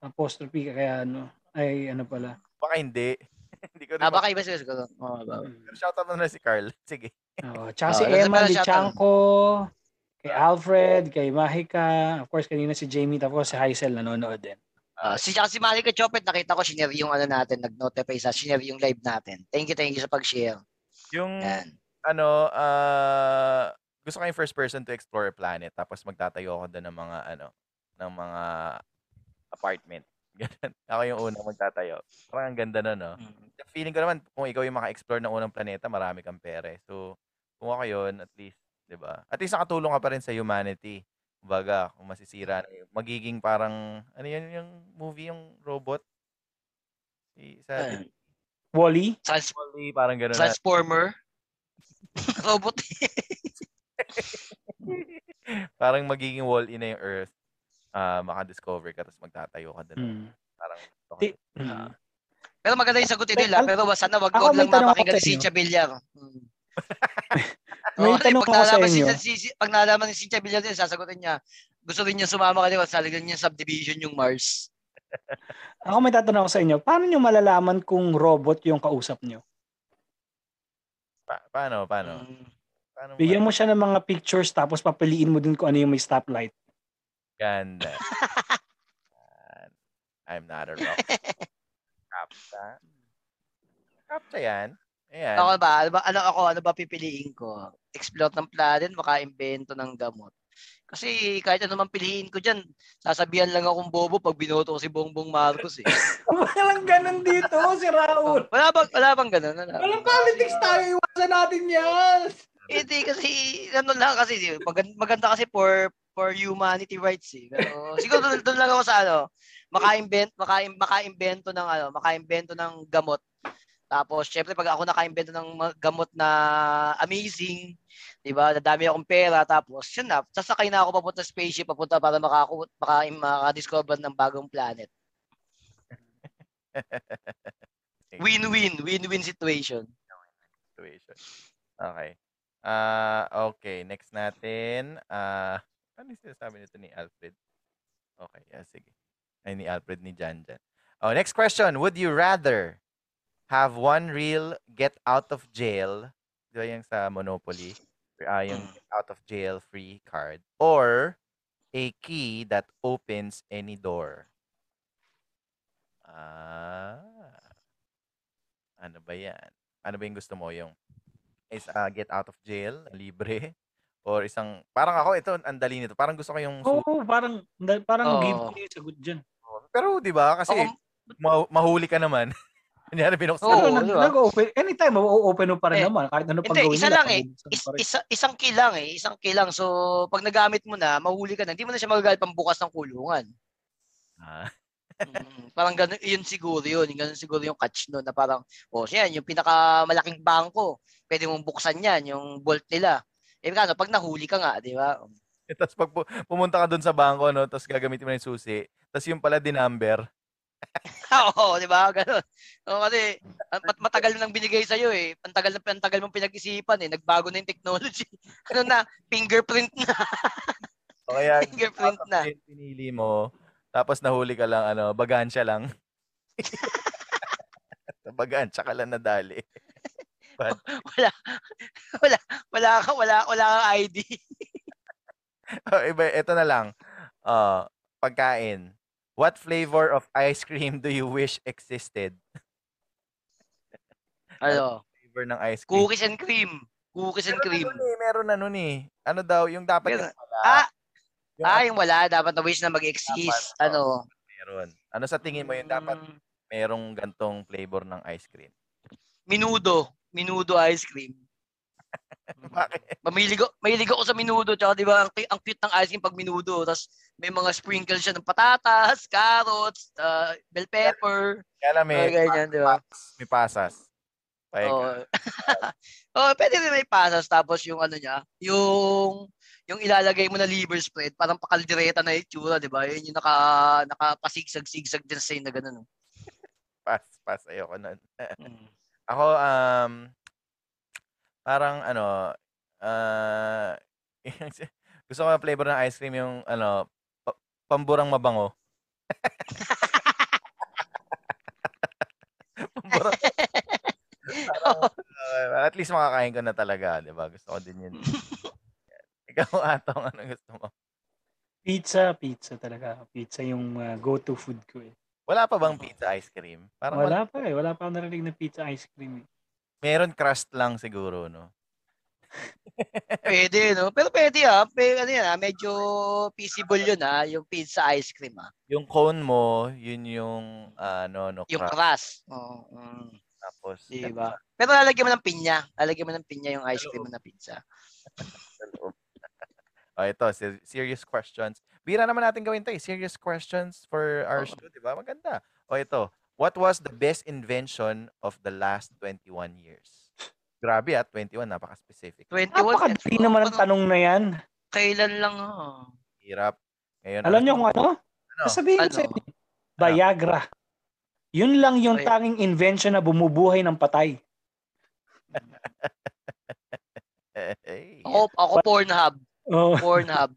apostrophe kaya ano, ay ano pala. Baka hindi. [laughs] hindi ko rin Ah, baka iba siguro. Oh, ba. Shoutout mo na si Carl. [laughs] Sige. Oh, tsaka si Oh, nasa Emma shoutout. Lichanco, kay Alfred, kay Mahika, of course kanina si Jamie, tapos si Haisel nanonood din. Ah, si si Malika Chopet, nakita ko sinare yung ano natin, nag-notify sa sinare yung live natin. Thank you, thank you sa pag-share. Yung Yan. ano, ah gusto ko yung first person to explore a planet tapos magtatayo ako doon ng mga ano, ng mga apartment. [laughs] Ganun. Ako yung unang magtatayo. Parang ang ganda na, no? Mm. Feeling ko naman, kung ikaw yung maka-explore ng unang planeta, marami kang pere. So, kung ako yun, at least, di ba? At least nakatulong ka pa rin sa humanity. Kumbaga, kung masisira, na yun, magiging parang, ano yun yung movie, yung robot? Si, sa Ayun. Wally, Trans- Wall-E, parang gano'n na. Transformer. [laughs] Robot. parang magiging wall-in na yung Earth. Ah, maka-discover ka, tapos magtatayo ka doon. hmm. Parang, yun. hmm. Pero maganda yung sagutin nila. Pero sana wag ako wag may lang tanong ako mapakinggan si. Cynthia Villar. Hmm. [laughs] May Oo, kasi tanong ako sa inyo. si, si, pag nalaman ni Cynthia Villar din, sasagutin niya, gusto rin niya sumama kanila sa talagang niya subdivision yung Mars. [laughs] Ako may tatanong ako sa inyo, paano nyo malalaman kung robot yung kausap nyo? Pa- paano, paano? Mm. paano Bigyan mo siya ng mga pictures tapos papiliin mo din kung ano yung may stoplight. Ganda. [laughs] I'm not a rock. Kapsa. Kapsa yan. Ayan. Ako ba? Ano ba? Ano ako? Ano ba pipiliin ko? Explore ng planet, maka-invento ng gamot. Kasi kahit ano man piliin ko dyan, sasabihan lang akong bobo pag binoto ko si Bongbong Marcos eh. [laughs] Walang ganun dito, si Raul. Wala bang, wala bang ganun? Wala. Walang politics tayo, iwasan natin yan. Hindi kasi, ano lang kasi, maganda, maganda kasi for for humanity rights eh. Pero, siguro doon, doon lang ako sa ano, maka-invent, maka, maka-invento ng ano, maka-invento ng gamot. Tapos, syempre, pag ako naka-invento ng gamot na amazing, di ba, nadami akong pera, tapos, yun na, sasakay na ako papunta sa spaceship, papunta para makaku, maka, maka-discover ng bagong planet. [laughs] Win-win, win-win situation. situation. Okay. Ah, okay. Next natin. Ah, ano yung sinasabi nito ni Alfred? Okay, yeah, sige. Ay, ni Alfred ni Jan Jan. Oh, next question. Would you rather have one real get out of jail, di ba yung sa Monopoly? Ah, yung Mm. get out of jail free card. Or a key that opens any door. Ah. Ano ba yan? Ano ba yung gusto mo? Yung is ah, get out of jail, libre? Or isang, parang ako, ito, ang dali nito. Parang gusto ko yung, Oo, su- parang, parang Oo. give me yung sagot dyan. pero di ba? Kasi Ako, ma- mahuli ka naman. [laughs] Kunyari, binuksan Oo, mo. Pero di ba? nag-open, anytime, ma-open mo pa rin Eh, naman. Kahit ano hindi, gawin isa nila, lang eh. Is, isa, isang kilang eh, isang kilang. So, pag nagamit mo na, mahuli ka na, hindi mo na siya magagamit pambukas ng kulungan. Ah, Mm, parang ganun, yun siguro yun. Ganun siguro yung catch nun na parang, oh, yan, yung pinakamalaking bangko, pwede mong buksan yan, yung bolt nila. Eh, kano, pag nahuli ka nga, di ba? tapos pag pu- pumunta ka dun sa bangko, no, tapos gagamitin mo na yung susi, tapos yung pala din number. [laughs] [laughs] Oo, di ba? Ganun. O, kasi, mat- matagal nang binigay sa'yo eh. Ang tagal na ang tagal mong pinag-isipan eh. Nagbago na yung technology. [laughs] ano na, fingerprint na. [laughs] O kaya, fingerprint na. pinili mo, tapos nahuli ka lang, ano, bagansya lang. Sa bagansya ka lang nadali. wala, wala, wala ka, wala, wala kang ID. Oh, iba, ito na lang. Uh, pagkain. What flavor of ice cream do you wish existed? [laughs] ano, Flavor ng ice cream. cookies and cream. Cookies and cream. Meron na nun eh, meron na nun eh. Ano daw, yung dapat Meron. yung wala. Ah, Yung ah, yung wala, dapat na wish na mag-exist. Dapat, Ano? meron. Ano sa tingin mo yung dapat mm, merong gantong flavor ng ice cream? Minudo. Minudo ice cream. Bakit? Mamili ko, mahilig ako sa minudo. Tsaka di ba, ang, ang cute ng ice cream pag minudo. Tapos may mga sprinkles siya ng patatas, carrots, uh, bell pepper. Kaya lang may, Mga ganyan, di ba? may pasas. Payag Oo. [laughs] ka. oh, pwede rin may pasas tapos yung ano niya, yung yung ilalagay mo na liver spread, parang pakaldereta na itsura, di ba? Yun yung naka, nakapasigsag-sigsag din sa na gano'n. Pass, pass. Ayoko nun. Mm. Ako, um, parang ano, ah, [laughs] gusto ko yung flavor ng ice cream yung ano, pa- pamburang mabango. [laughs] pamburang [laughs] Ah, at least makakain ko na talaga, 'di ba? Gusto ko din 'yun. Ikaw, Atong, ano gusto mo? Pizza, pizza talaga. Pizza yung uh, go-to food ko eh. Wala pa bang pizza ice cream? Parang wala. Wala pa eh. Wala pa ako narinig na pizza ice cream eh. Meron crust lang siguro, no? [laughs] Pwede, no? Pero pwede ah. Pero ano yan ah, medyo feasible yun ah, yung pizza ice cream ah. Yung cone mo, yun yung ano, no, Yung crust. Oo. mm, Tapos, di ba? Pero lalagyan mo ng pinya. Lalagyan mo ng pinya yung ice cream mo na pizza. [laughs] oh, ito, ser- serious questions. Bira naman natin gawin to eh. Serious questions for our Oo. show, di ba? Maganda. O ito, what was the best invention of the last 21 years? Grabe ah, 21, napaka-specific. 21. Napakadali eto, naman ang ano, tanong na yan. Kailan lang ah. Hirap. Ngayon, Alam niyo kung ano? Ano? Sasabihin ko Ano? sa inyo. Viagra. Yun lang yung Ay. tanging invention na bumubuhay ng patay. [laughs] Hey. Ako, ako Pornhub. Oh. Pornhub.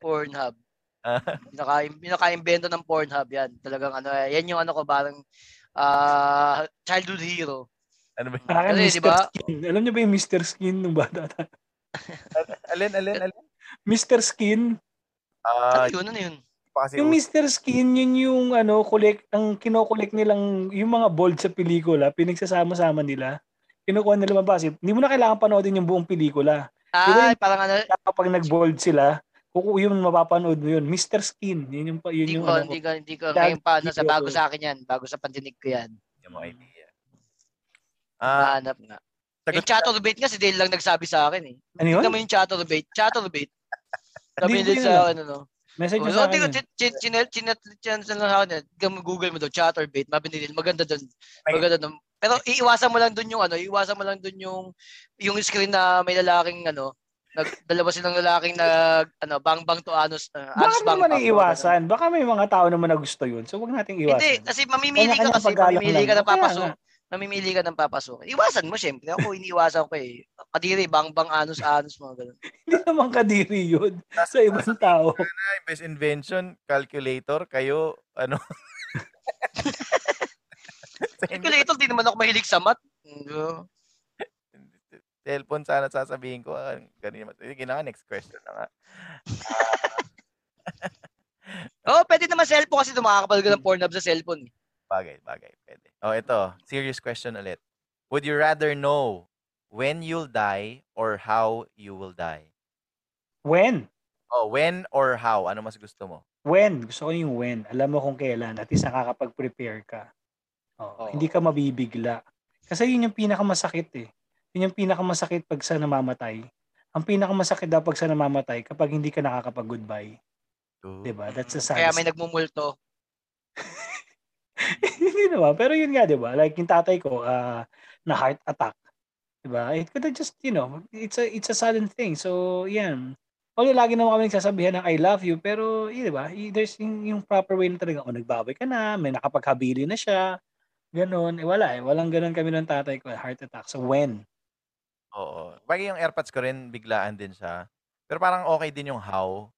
Pornhub. [laughs] Ah, Pinaka, pinaka-invento ng Pornhub yan. Talagang ano, eh, yan yung ano ko, parang ah childhood hero. ano ba? yun? Akin, Kasi, Mr. di ba? Skin. Alam niyo ba yung Mr. Skin nung bata tayo? [laughs] Alin, alin, alin? Mr. Skin? Ah, Ano yun? Ano yun? kasi Yung. Mr. Skin, yun yung ano, collect, ang kinokollect nilang, yung mga bold sa pelikula, pinagsasama-sama nila. Kinukuha nila mabasa. Hindi mo na kailangan panoodin yung buong pelikula. Ah, parang ano, Kapag nag-bold sila, kuku yun mapapanood mo yun. Mr. Skin, yun yung, yun hindi yung ko, ano ko. hindi ko, hindi ko, Dad ngayon pa, ano, sa bago sa akin yan, bago sa pandinig ko yan. Yung mga idea. Ah, Hanap nga. sagot Yung chatterbait nga, si Dale lang nagsabi sa akin eh. Ano yun? Tignan mo yung chatterbait. Chatterbait. Sabi Hindi ni Dale ko sa ano, Message mo Oh, sa hindi ko, akin. yun. chin, chin, chin, chin, chin, sa akin, Google mo daw, chatterbait, mabinilin, maganda doon. Maganda doon. Pero iiwasan mo lang doon yung ano, iiwasan mo lang doon yung yung screen na may lalaking ano, nag dalawa silang lalaking nag ano, bang bang to anus, uh, anus Bakit bang naman bang, iiwasan? Baka may mga tao naman na gusto yun. So, wag nating iwasan. Hindi, kasi mamimili ka kasi, mamimili ka ng papasok. Mamimili ka ng papasok. Iwasan mo syempre. Ako iniiwasan ko eh. Kadiri, bang bang anus anus mga ganun. [laughs] Hindi naman kadiri yun sa ibang tao. best invention, calculator, kayo, ano? [laughs] Calculator, di naman ako mahilig sa math. Cellphone sana sasabihin ko. Ah, ganun naman. Sige na nga, next question na nga. [laughs] Oh, pwede naman cellphone kasi tumakakapal ka ng Pornhub sa cellphone. eh. Bagay, bagay. Pwede. Oh, ito. Serious question ulit. Would you rather know when you'll die or how you will die? When? Oh, when or how? Ano mas gusto mo? When? Gusto ko yung when. Alam mo kung kailan. At least nakakapag-prepare ka. Oh, Oo. Hindi ka mabibigla. Kasi yun yung pinakamasakit eh. Yun yung pinakamasakit pag sa namamatay. Ang pinakamasakit daw pag sa namamatay kapag hindi ka nakakapag-goodbye. Ooh. Diba? That's the Kaya may saddest. nagmumulto. [laughs] Hindi naman. Pero yun nga, diba? Like yung tatay ko, ah, na heart attack. Diba? It could have just, you know, it's a, it's a sudden thing. So, yan. Although lagi naman kami nagsasabihan ng I love you, pero, yun, diba? Y- There's yung, yung proper way na talaga, o nagbaboy ka na, may nakapaghabili na siya, ganon. Eh, wala eh. Walang ganon kami ng tatay ko, heart attack. So, when? Oo. Bagay yung airpods ko rin, biglaan din siya. Pero parang okay din yung how.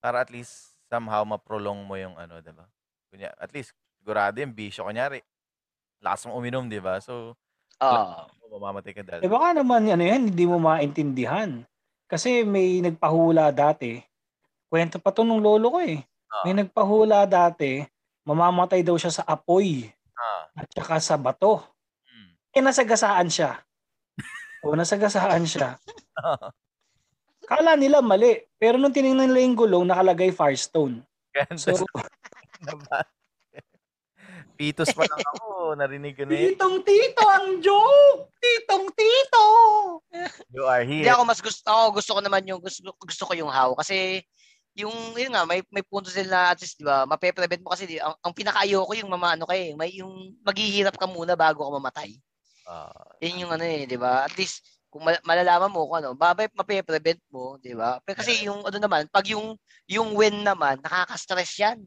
Para at least somehow ma-prolong mo yung ano, diba? Kunya, at least, sigurado yung bisyo. Kunyari, lakas mong uminom, di ba? So, Ah. mamamatay ka dahil. Eh, baka naman, ano yan, hindi mo maintindihan. Kasi may nagpahula dati. Kwento pa to nung lolo ko eh. May nagpahula dati, mamamatay daw siya sa apoy Ah. at saka sa bato. Hmm. Eh, nasagasaan siya. O, nasagasaan siya. [laughs] Kala nila mali. Pero nung tinignan nila yung gulong, nakalagay Firestone. Ganda So. [laughs] Pitos pa lang ako, narinig ko na yun. titong tito ang joke! Titong tito! You are Hindi here. ako mas gusto ako gusto ko naman yung gusto, gusto ko yung how kasi yung yun nga may may punto sila na at least di ba mape-prevent mo kasi di, ang, ang pinakaayo ko yung mamaano kay may yung maghihirap ka muna bago ka mamatay. Ah, Yun yung ano eh, di ba? At least, kung mal- malalaman mo kung ano, babay mape-prevent mo, di ba? Pero kasi yung ano naman, pag yung yung win naman, nakaka-stress yan.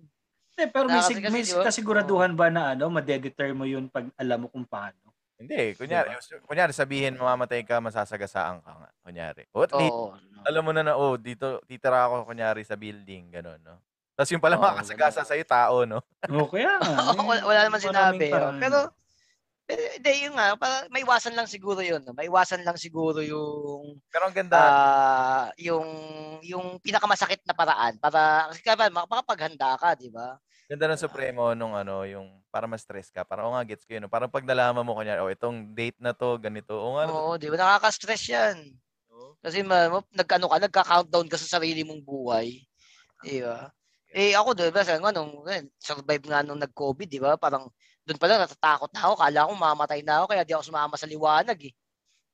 Eh, pero may, sig- kasi, may di ba? kasiguraduhan ba na ano, madedeter mo yun pag alam mo kung paano? hindi, kunyari, kunyari sabihin mamamatay ka, masasagasaan ka nga. Kunyari. O at least, Oo. alam mo na na, oh, dito, titira ako, kunyari, sa building, gano'n, no? Tapos yung pala Oo, makasagasa sa'yo, tao, no? O kaya nga. Oo, [laughs] wala, wala naman sinabi. oh. Pero, pero, hindi, yun nga, para, may iwasan lang siguro yun. no? May iwasan lang siguro yung, Pero ang ganda, ah yung, yung pinakamasakit na paraan. Para, kasi kaya makapaghanda ka, di ba? ganda ng Supremo nung ano, yung para ma-stress ka. Parang, oh nga, gets ko yun. Parang pag nalaman mo, kunyari, oh, itong date na to, ganito. Oh nga, Oo, di ba? Nakaka-stress yan. Kasi ma, nagkano ka, nagka-countdown ka sa sarili mong buhay. Di ba? Eh ako doon, basta ano, eh, survive nga nung nag-COVID, di ba? Parang doon pa lang natatakot na ako, kala ko mamatay na ako kaya di ako sumama sa liwanag eh.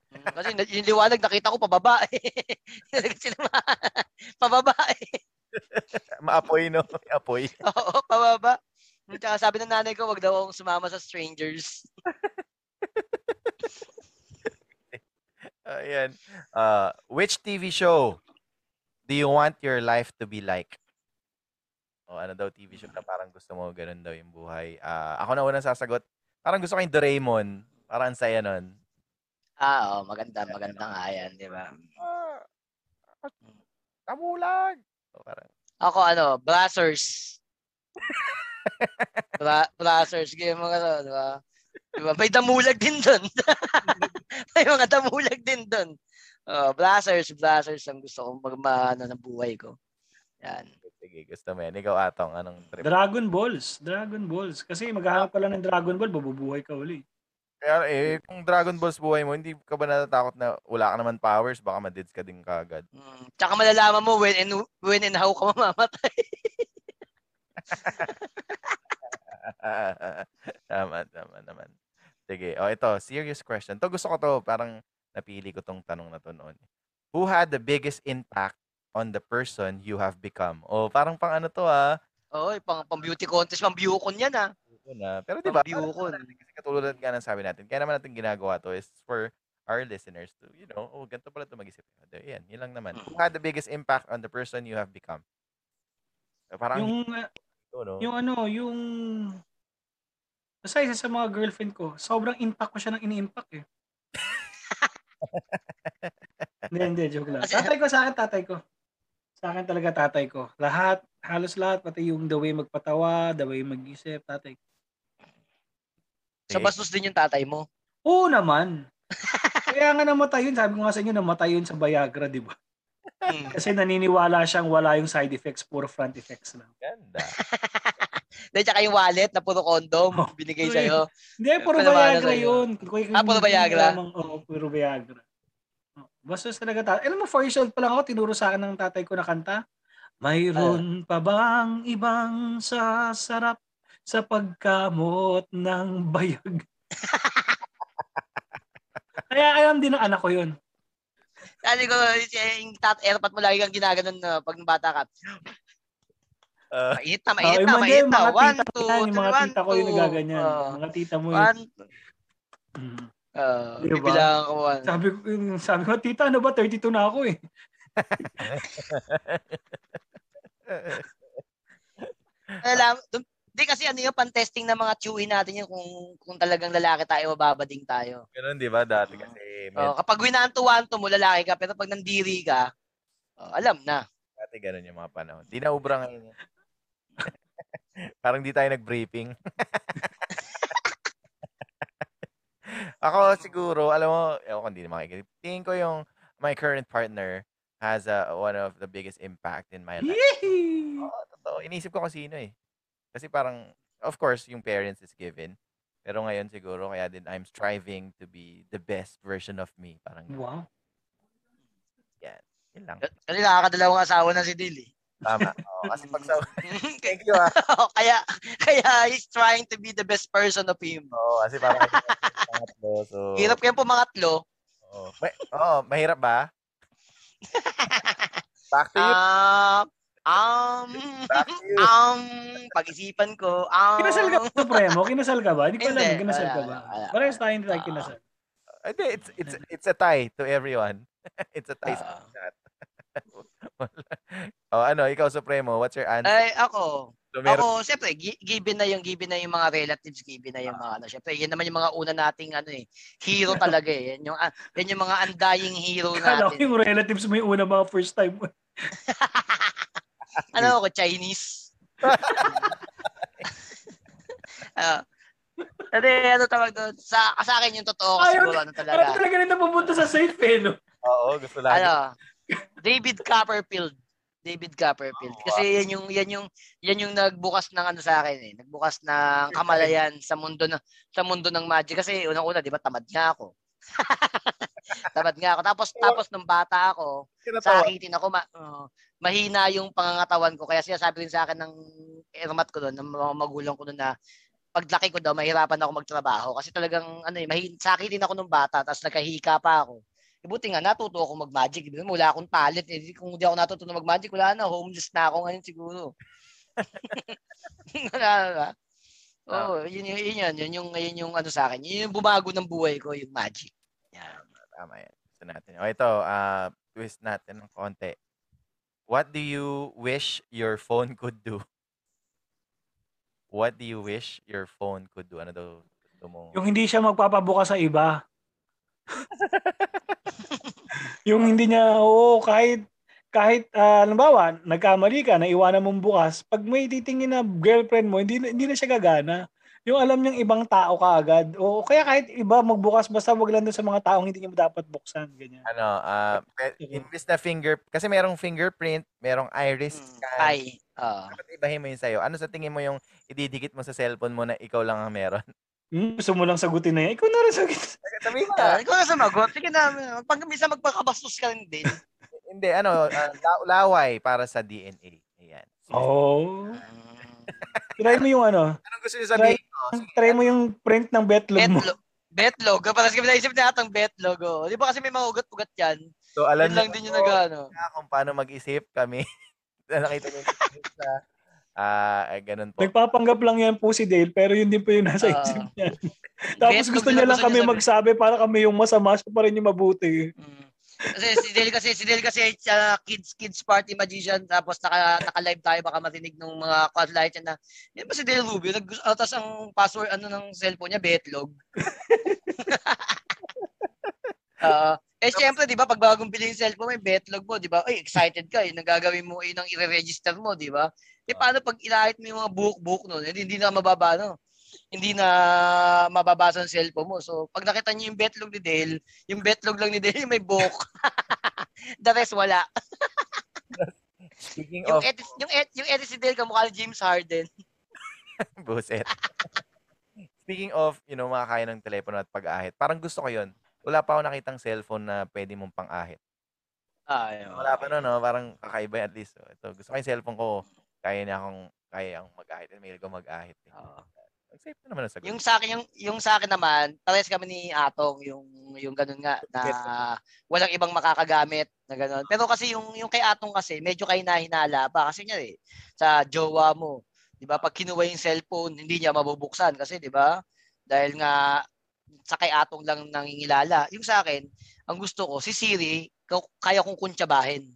Mm, Kasi yung liwanag nakita ko pababa eh. [laughs] [laughs] Pababa eh. [laughs] Maapoy, no? May apoy. Oo, pababa. Tsaka sabi ng nanay ko, wag daw akong sumama sa strangers. Ayan. Uh, which TV show do you want your life to be like? O ano daw TV show na parang gusto mo ganun daw yung buhay. Ah, ako na unang sasagot. Parang gusto ko yung Doraemon. Parang ang saya nun. Ah, oo, maganda, maganda nga yan, di ba? Ah, kamulag! O, parang, Ako ano, Brazzers. [laughs] Bra- Brazzers, game mga ano, di ba? Di ba? May damulag din doon. [laughs] May mga damulag din doon. Oh, Brazzers, Brazzers ang gusto kong magmana ng buhay ko. Yan. Sige, gusto mo yan. Ikaw, Atong, anong trip? Dragon Balls. Dragon Balls. Kasi maghahanap ka lang ng Dragon Ball, mabubuhay ka uli. Kaya eh, kung Dragon Balls buhay mo, hindi ka ba natatakot na wala ka naman powers, baka madids ka din kagad. Mm. Tsaka malalaman mo when and, when and how ka mamamatay. [laughs] tama, tama naman. Sige, o ito, serious question. To gusto ko to, parang napili ko tong tanong na to noon. Who had the biggest impact on the person you have become? O parang pang ano to ah. Oy, pang, pang beauty contest, pang Bucon yan ah. Na. Pero di ba, Bucon. kasi katulad nga ng sabi natin, kaya naman natin ginagawa to is for our listeners to, you know, oh, ganito pala ito mag-isip. Yan, yun lang naman. Who had the biggest impact on the person you have become? Parang Yung, ito, no? yung ano, yung... Basta isa sa mga girlfriend ko, sobrang impact ko siya ng ini-impact eh. [laughs] hindi, hindi, joke lang. [laughs] Tatay ko sa akin, tatay ko. Sa akin talaga tatay ko. Lahat, halos lahat, pati yung the way magpatawa, the way mag-isip, tatay ko. Sa bastos din yung tatay mo. Oo naman. Kaya nga namatay yun. Sabi ko nga sa inyo, namatay yun sa Viagra, di ba? Mm. Kasi naniniwala siyang wala yung side effects, puro front effects lang. Ganda. [laughs] Dahil tsaka yung wallet na puro condom Oh. binigay sa'yo. Hindi, puro Viagra yun. Kung- Ah, puro Viagra? Oo, puro Viagra. Basta talaga tatay. Alam mo, 4 years old pa lang ako, tinuro sa akin ng tatay ko na kanta. Mayroon pa bang ibang sasarap sa pagkamot ng bayag? [laughs] Kaya alam din ng anak ko yun. Sabi ko, yung tat airpot mo lagi kang ginaganon na pag bata ka. Ah, Mainit na, mainit yung na, mainit na. mga One, tita ko two, yan, yung mga three, tita ko one, yung two. nagaganyan. Oh. mga tita mo yun. One, Mm. Uh, Diba? bibilangan ko one. Sabi ko, yung- sabi ko, tita, ano ba? 32 na ako eh. [laughs] Alam, dun- di kasi ano yung pan-testing ng mga chewy natin yun kung, kung talagang lalaki tayo, mababading tayo. Ganun, di ba? Dati kasi, Oh, men, kapag winanto-wanto mo, lalaki ka, pero pag nandiri ka, oh, alam na. dati ganun yung mga panahon. Di na ubra ngayon. yan. [laughs] [laughs] Parang di tayo nag-briefing. Ako siguro, alam mo, ewan ko hindi na makikinig. Tingin ko yung my current partner has a, one of the biggest impact in my life. Yee! Oo, totoo. Inisip ko kung sino eh. Kasi parang, of course, yung parents is given. Pero ngayon siguro, kaya din I'm striving to be the best version of me. Parang, Wow. yan. Yun lang. Kasi nakakadalawang asawa na si Dil eh. Tama. Oo, kasi pag sa... [laughs] Thank you ah. kaya, kaya he's trying to be the best person of him. Oo, kasi parang pangatlo. So, Hirap kayong pumangatlo. Oo. May, oo, mahirap ba? [laughs] Back to you. Um, um, Back to you. um, pag-isipan ko, um, Kinasal ka ba, Premo? Kinasal ka ba? Hindi pa Hindi, alam, kinasal ka ba? Parehas tayo hindi tayo Ah. kinasal. Hindi, it's it's it's a tie to everyone. [laughs] it's a tie sa chat. Oh, ano, ikaw Supremo, what's your answer? Ay, ako. So, meron, Ako, siyempre, gi- given na yung given na yung mga relatives, given na yung mga ano. Siyempre, yan naman yung mga una nating ano eh, hero [laughs] talaga eh. Yan yung, ah, yan yung mga undying hero Kala ko natin. yung relatives mo yung una mga first time [laughs] ano ako, Chinese? [laughs] Ah. Hindi, ano tawag doon? Sa, sa akin yung totoo kasi Ayaw siguro ano talaga. talaga rin napupunta sa safe eh, no? oo, gusto lagi. Ano? David Copperfield. David Copperfield. Kasi yan yung yan yung yan yung nagbukas ng ano sa akin eh. Nagbukas ng kamalayan sa mundo ng sa mundo ng magic kasi unang-una 'di ba tamad nga ako. [laughs] tamad nga ako. Tapos tapos nung bata ako, Kinatawa. sakitin ako ma- uh, mahina yung pangangatawan ko kaya sinasabi rin sa akin ng ermat ko doon ng mga magulang ko doon na paglaki ko daw mahirapan ako magtrabaho kasi talagang ano eh mahin sakitin ako nung bata tapos nagkahika pa ako. E buti nga natuto ako mag-magic. Wala akong talent. Eh, kung hindi ako natuto na mag-magic, wala na. Homeless na ako ngayon siguro. [laughs] wala na. Oo, yun, yun, yun, yun, yun, yung, yun yung ano sa akin. Yun yung bumago ng buhay ko, yung magic. Yan. Tama yan. Gusto natin. O ito, ah, twist natin ng konti. What do you wish your phone could do? What do you wish your phone could do? Ano daw mo? Yung hindi siya magpapabuka sa iba. [laughs] yung hindi niya, oo, kahit, kahit, uh, halimbawa, nagkamali ka, naiwanan mong bukas, pag may titingin na girlfriend mo, hindi, na- hindi na siya gagana. Yung alam niyang ibang tao ka agad. O kaya kahit iba magbukas, basta wag lang doon sa mga taong hindi niya dapat buksan. Ganyan. Ano, ah, Okay. imbis na finger, kasi merong fingerprint, merong iris Mm, scan. Ay, ah. Dapat ibahin mo yun sa'yo. Ano sa tingin mo yung ididikit mo sa cellphone mo na ikaw lang ang meron? [laughs] Hmm, gusto mo lang sagutin na yan. Ikaw na rin sagutin. [laughs] Ah, na. ikaw na sumagot. Sige na, pag minsan magpakabastos ka rin din. [laughs] Hindi, ano, ah, la- laway para sa DNA. Ayan. Oh. Mm. Try mo yung ano, Anong gusto niyo sabihin? Oh, sige. try mo yung print ng betlog mo. Betlog. Betlog. Parang sige naisip na atang betlog. Oh. Di ba kasi may mga ugat-ugat yan? So, alam Yun niyo lang din yung nagano. na kung paano mag-isip kami. [laughs] Nakita niyo yung sa ah, eh, ganun po. Nagpapanggap lang yan po si Dale, pero yun din po yung nasa Ah. isip niya. [laughs] Tapos gusto niya lang kami magsabi para kami yung masama, siya pa rin yung mabuti. Mm. Kasi si Del kasi si Del kasi uh, kids kids party magician tapos naka naka-live tayo baka marinig ng mga quad light na yan ba si Del Rubio nag uh, tas ang password ano ng cellphone niya betlog. [laughs] Ah, eh syempre 'di ba pag bagong bili yung cellphone may betlog mo 'di ba? Ay excited ka, yun ang gagawin mo yun ang i-register mo 'di ba? Eh paano pag ilahit mo yung mga buhok-buhok noon? Eh, hindi na mababa no. Hindi na mababasa ang cellphone mo. So pag nakita niyo yung betlog ni Del, yung betlog lang ni yung may buhok. [laughs] The rest wala. [laughs] Speaking Yung of edit, yung ed, yung edit si Del kamukha ni James Harden. [laughs] buset. Speaking of, you know, makakaya ng telepono at pag-ahit. Parang gusto ko 'yon. Wala pa ako nakitang cellphone na pwede mong pang-ahit. Ay, Wala pa no, no? Parang kakaiba at least. Ito, gusto ko yung cellphone ko. Kaya niya akong kaya akong mag-ahit. Mail ko mag-ahit. Eh. Ang safe na naman ang sagot. Yung sa akin yung yung sa akin naman, parehas kami ni Atong yung yung ganun nga na walang ibang makakagamit na ganun. Pero kasi yung yung kay Atong kasi medyo kay nahinala pa kasi niya eh sa jowa mo. 'Di ba? Pag kinuha yung cellphone, hindi niya mabubuksan kasi 'di ba? Dahil nga sa kay Atong lang nangingilala. Yung sa akin, ang gusto ko si Siri, ka- kaya kong kuntsabahin.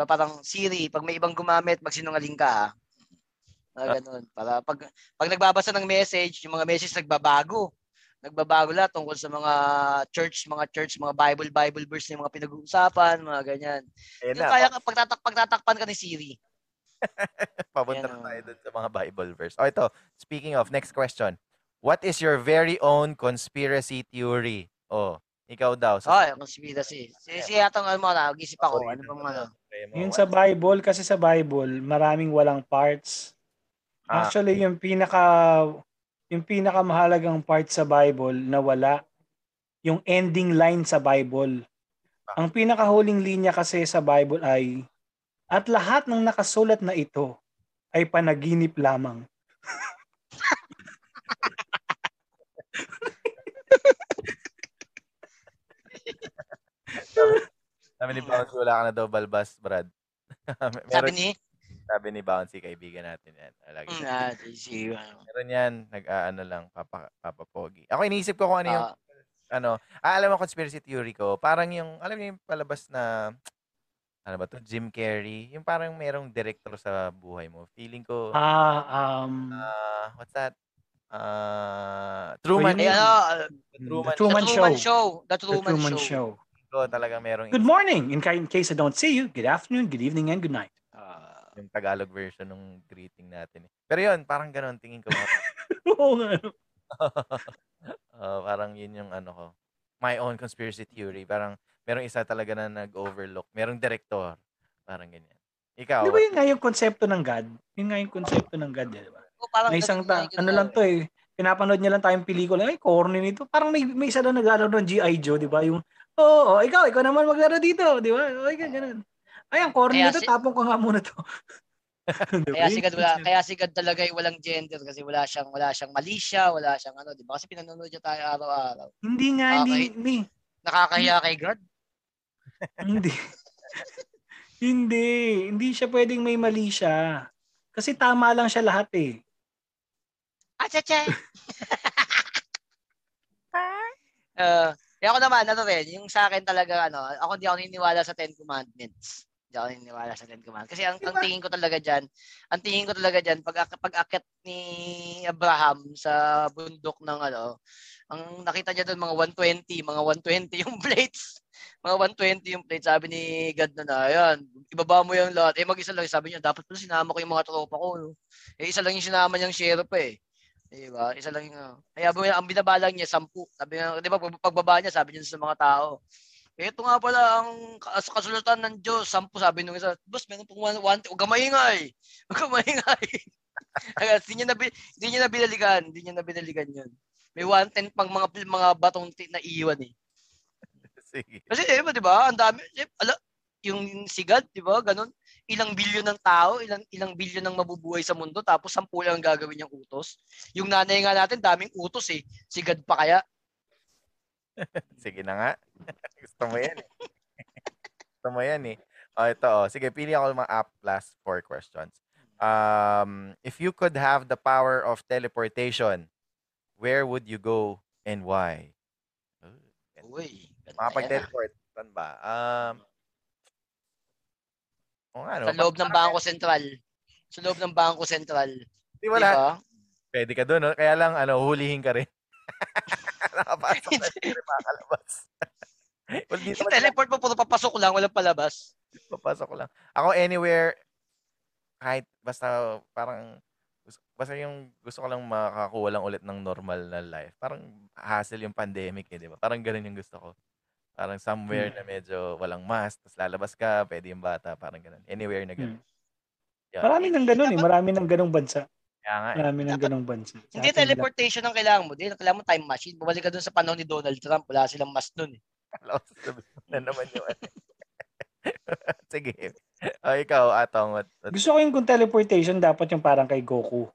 'Di ba? Parang Siri, pag may ibang gumamit, magsinungaling ka. ah. Ah, ganun. Para pag pag nagbabasa ng message, yung mga message nagbabago. Nagbabago lahat tungkol sa mga church, mga church, mga Bible, Bible verse na yung mga pinag-uusapan, mga ganyan. Ayun Yung na, kaya ka, pagtatak, pagtatakpan ka ni Siri. [laughs] papunta na oh. tayo dun sa mga Bible verse. Oh, ito. Speaking of, next question. What is your very own conspiracy theory? Oh, ikaw daw. Sa Ay, conspiracy. Si, si atong ano mo na, mag-isip ako. Ano bang ano? Yung sa Bible, kasi sa Bible, maraming walang parts. Ah. Actually, yung pinaka yung pinakamahalagang part sa Bible na wala, yung ending line sa Bible. Ang pinakahuling linya kasi sa Bible ay, at lahat ng nakasulat na ito ay panaginip lamang. [laughs] Sabi ni Bouncy, wala ka na daw balbas, Brad. [laughs] meron, Sabi ni, sabi ni Bouncy, kaibigan natin yan. Lagi. mm, ah. Meron yan, nag-aano lang, papa, papapogi. Ako iniisip ko kung ano yung Ah, ano, ah, alam mo conspiracy theory ko, parang yung, alam niyo yung palabas na, ano ba 'to, Jim Carrey, yung parang merong director sa buhay mo. Feeling ko, Ah, um, ah, what's that? Ah, so Truman Eh, ano, The the Truman The Truman Show. Truman Show. The The Truman Truman Show. Show. Ko talagang merong Good morning. In, ca- in case I don't see you, good afternoon, good evening, and good night. Ah, yung Tagalog version ng greeting natin, eh. Pero yun, parang gano'n tingin ko. [laughs] Oo nga. [laughs] Oo, parang yun yung ano ko, my own conspiracy theory. Parang merong isa talaga na nag-overlook. Merong direktor. Parang ganyan. Ikaw, Di ba yun nga yung konsepto ng God? Yun nga yung konsepto ng God, eh, di ba? oh, parang May isang, ganun ta- ano lang to eh, pinapanood niya lang tayong pelikula, ay, corny nito. Parang may, may isa na nag-aalala ng G.I. Joe, di ba? Yung, oo, oh, ikaw, ikaw naman maglaro dito, di ba? Okay, ganun. Ay, ang corny nito, si- tapong ko nga muna to. [laughs] Kaya Yun si God yung wala, kaya si God talaga ay walang gender kasi wala siyang wala siyang mali siya, wala siyang ano, 'di ba? Kasi pinanonood niya tayo araw-araw. Hindi nga, hindi, hindi, Nakakahiya kay God. [laughs] hindi. hindi, hindi siya pwedeng may mali siya. Kasi tama lang siya lahat eh. Achache. uh, [laughs] eh ako naman, ano rin, yung sa akin talaga, ano, ako hindi ako naniniwala sa Ten Commandments. Hindi ako naniniwala sa Ten Commandments. Kasi ang, ang Diba? tingin ko talaga dyan, ang tingin ko talaga dyan, pag, pag akit ni Abraham sa bundok ng ano, ang nakita niya doon mga 120, mga 120 yung [laughs] plates. Mga 120 yung plates. Sabi ni God na na, ayan, ibaba mo yung lahat. Eh mag-isa lang, sabi niya, dapat pala sinama ko yung mga tropa ko. No? Eh isa lang yung sinama niyang sheriff eh. Di ba? Isa lang yung, uh, kaya ang binabalang niya, sampu. Sabi niya, di ba, pag- pagbaba niya, sabi niya sa mga tao, ito nga pala ang kas- kasulatan ng Diyos, sampu, sabi nung isa, boss, meron pong one, one, huwag ka maingay. Huwag ka maingay. [laughs] Kaya hindi niya na, hindi niya na binaligan, hindi niya na binaligan yun. May one ten pang mga mga batong ti- na iwan eh. [laughs] Sige. Kasi eh, di ba, ang dami, eh, ala, yung sigad, di ba, ganun, ilang bilyon ng tao, ilang ilang bilyon ng mabubuhay sa mundo, tapos sampu lang ang gagawin niyang utos. Yung nanay nga natin, daming utos eh. Sigad pa kaya? [laughs] Sige na nga. [laughs] Gusto mo yan eh. [laughs] Gusto mo yan eh. Oh, ito oh. Sige, pili ako ng mga up last four questions. Um, if you could have the power of teleportation, where would you go and why? Uy, ah. Makapag-teleport, saan ba? Um, o nga, no? Sa loob ng Bangko Sentral. Sa loob ng Bangko Sentral. Di ba? Pwede ka doon, no? Kaya lang, ano, hulihin ka rin. [laughs] Nakapasok na rin, makakalabas. [laughs] well, dito teleport mo, puro papasok lang, walang palabas. Papasok lang. Ako anywhere, kahit basta parang, basta yung gusto ko lang makakuha lang ulit ng normal na life. Parang hassle yung pandemic eh, di ba? Parang ganun yung gusto ko. Parang somewhere Hmm. na medyo walang mask, tapos lalabas ka, pwede yung bata, parang ganun. Anywhere na ganun. Yan. Marami nang ganun eh. Marami nang ganung bansa. Kaya nga eh. Marami nang Dapat- ganung bansa. Sa Hindi teleportation ang kailangan mo. Hindi, kailangan mo time machine. Bumalik ka dun sa panahon ni Donald Trump. Wala silang mas nun eh. Alam ko sasabihin na naman yung ano. [laughs] Sige. O, ikaw, Atong. What, what, Gusto ko yung kung teleportation, dapat yung parang kay Goku.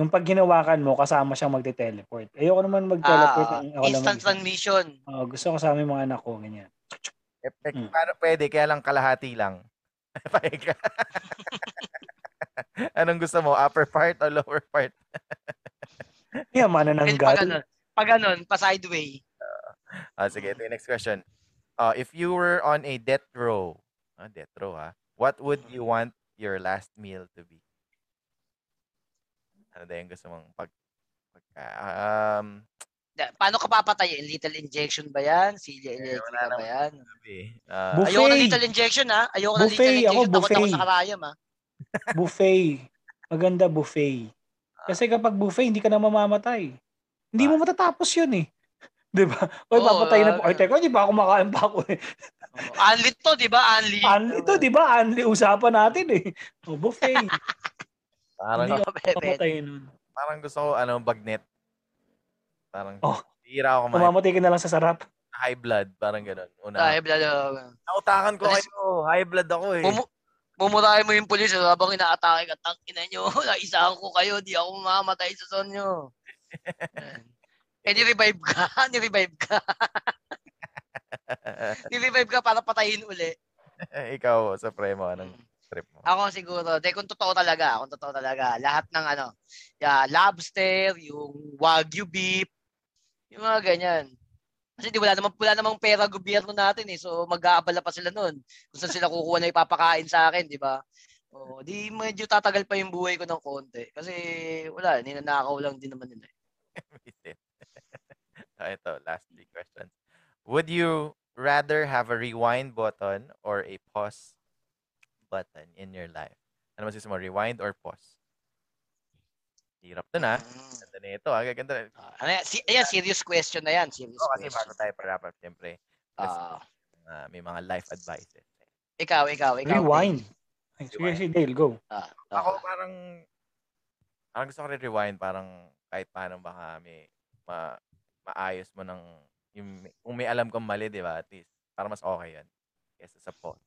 Yung pag ginawakan mo, kasama siyang magte-teleport. Ayoko naman mag-teleport. Ah, ng ako lang instant mag-isa. transmission. Oo, gusto ko kasama yung mga anak ko, ganyan. eh, Hmm. paano pwede? Kaya lang kalahati lang. [laughs] [laughs] Anong gusto mo? Upper part o lower part? [laughs] Yeah, mana ng God. ganun. Pa ganun, pa sideway. Ah, sige, ito yung next question. Uh, if you were on a death row, ah, death row ha, what would you want your last meal to be? Ano daw yung gusto mong pag, pag um, Da- Paano ka papatayin? Little injection ba yan? Cilia Eh, electrica wala ba yan? ah, Buffet. Ayoko ng little injection ha. Ayoko ng Buffet, little ako injection. Takot ako buffet. sa karayam ha. Buffet. Maganda buffet. Kasi kapag buffet, hindi ka na mamamatay. Hindi mo matatapos yun eh. [laughs] Di ba? O, Oo, papatayin na po. Ay, ah, teka, di ba ako makain pa ako eh. Unlit to, di ba? Unlit. Anli ito, di ba? Anli usapan natin eh. O, buffet. [laughs] parang, Hindi Oo, ako pwede. mamamatay nun. parang gusto ko, ano, bagnet. Parang, Oh. hira ako kumain. Ka na lang sa sarap. High blood, parang ganun. Una. Dahil blalo. Nautakan ko kayo. High blood ako eh. Mumu mumurahin mo yung pulis eh, habang inaatake ka. Tangina nyo. [laughs] Naisahan ko kayo. Di ako mamamatay sa son nyo. [laughs] eh, ni-revive ka. [laughs] ni-revive ka. ni-revive ka para patayin uli. Ikaw, sa premo, anong trip mo? Ako siguro, de kung totoo talaga, kung totoo talaga, lahat ng ano, yeah, lobster, yung wagyu beef, yung mga ganyan. Kasi di wala namang wala namang pera gobyerno natin eh. So mag-aabala pa sila noon. Kung saan sila kukuha na ipapakain sa akin, di ba? Oh, di medyo tatagal pa yung buhay ko ng konti kasi wala, ninanakaw lang din naman nila. eh. So, [laughs] ito, last three questions. Would you rather have a rewind button or a pause button in your life? Ano mas gusto mo, rewind or pause? Hirap dun ah. Mm. Ganda na ito ah. Ganda. Ah, ano yan? Si, ayan, serious question na yan. Serious Oh, kasi question. bago tayo pa-wrap up, siyempre, Ah, ah, may mga life advices. ikaw, ikaw, ikaw. Rewind. Ay, sige, Rewind. si Dale, go. Ah, Ako ah. parang, parang gusto ko rin rewind, parang kahit paano baka may ma, maayos mo ng, yung, kung may alam kang mali, di ba, at least, para mas okay yan. Kesa sa pause.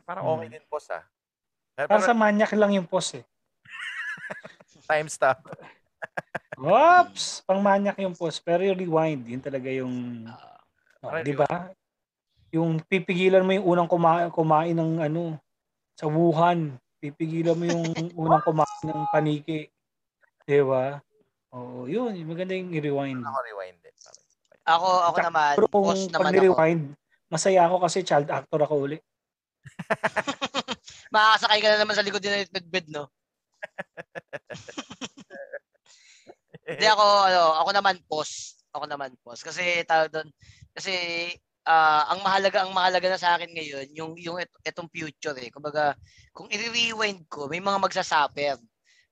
Parang okay Hmm. din pause ah. Pero, Para sa manyak lang yung pause eh. [laughs] time stop. [laughs] Oops! Pang manyak yung pause. Pero yung rewind, yun talaga yung... Ah, Oh, di ba? Yung pipigilan mo yung unang kumain, kumain ng ano, sa Wuhan. Pipigilan mo yung [laughs] unang kumain ng paniki. Di ba? Oo, yun. Maganda yung i-rewind. Ako rewind din. Ako, ako Tsaka, naman, Pero kung boss pag naman ako. ni-rewind, masaya ako kasi child actor ako uli. [laughs] Makakasakay ka na naman sa likod din ng bed, no? [laughs] Hindi ako, ano, ako naman pause. Ako naman pause. Kasi tawag doon, kasi ah, ang mahalaga ang mahalaga na sa akin ngayon yung yung et, etong future eh. Kumbaga, kung i-rewind ko, may mga magsasuffer.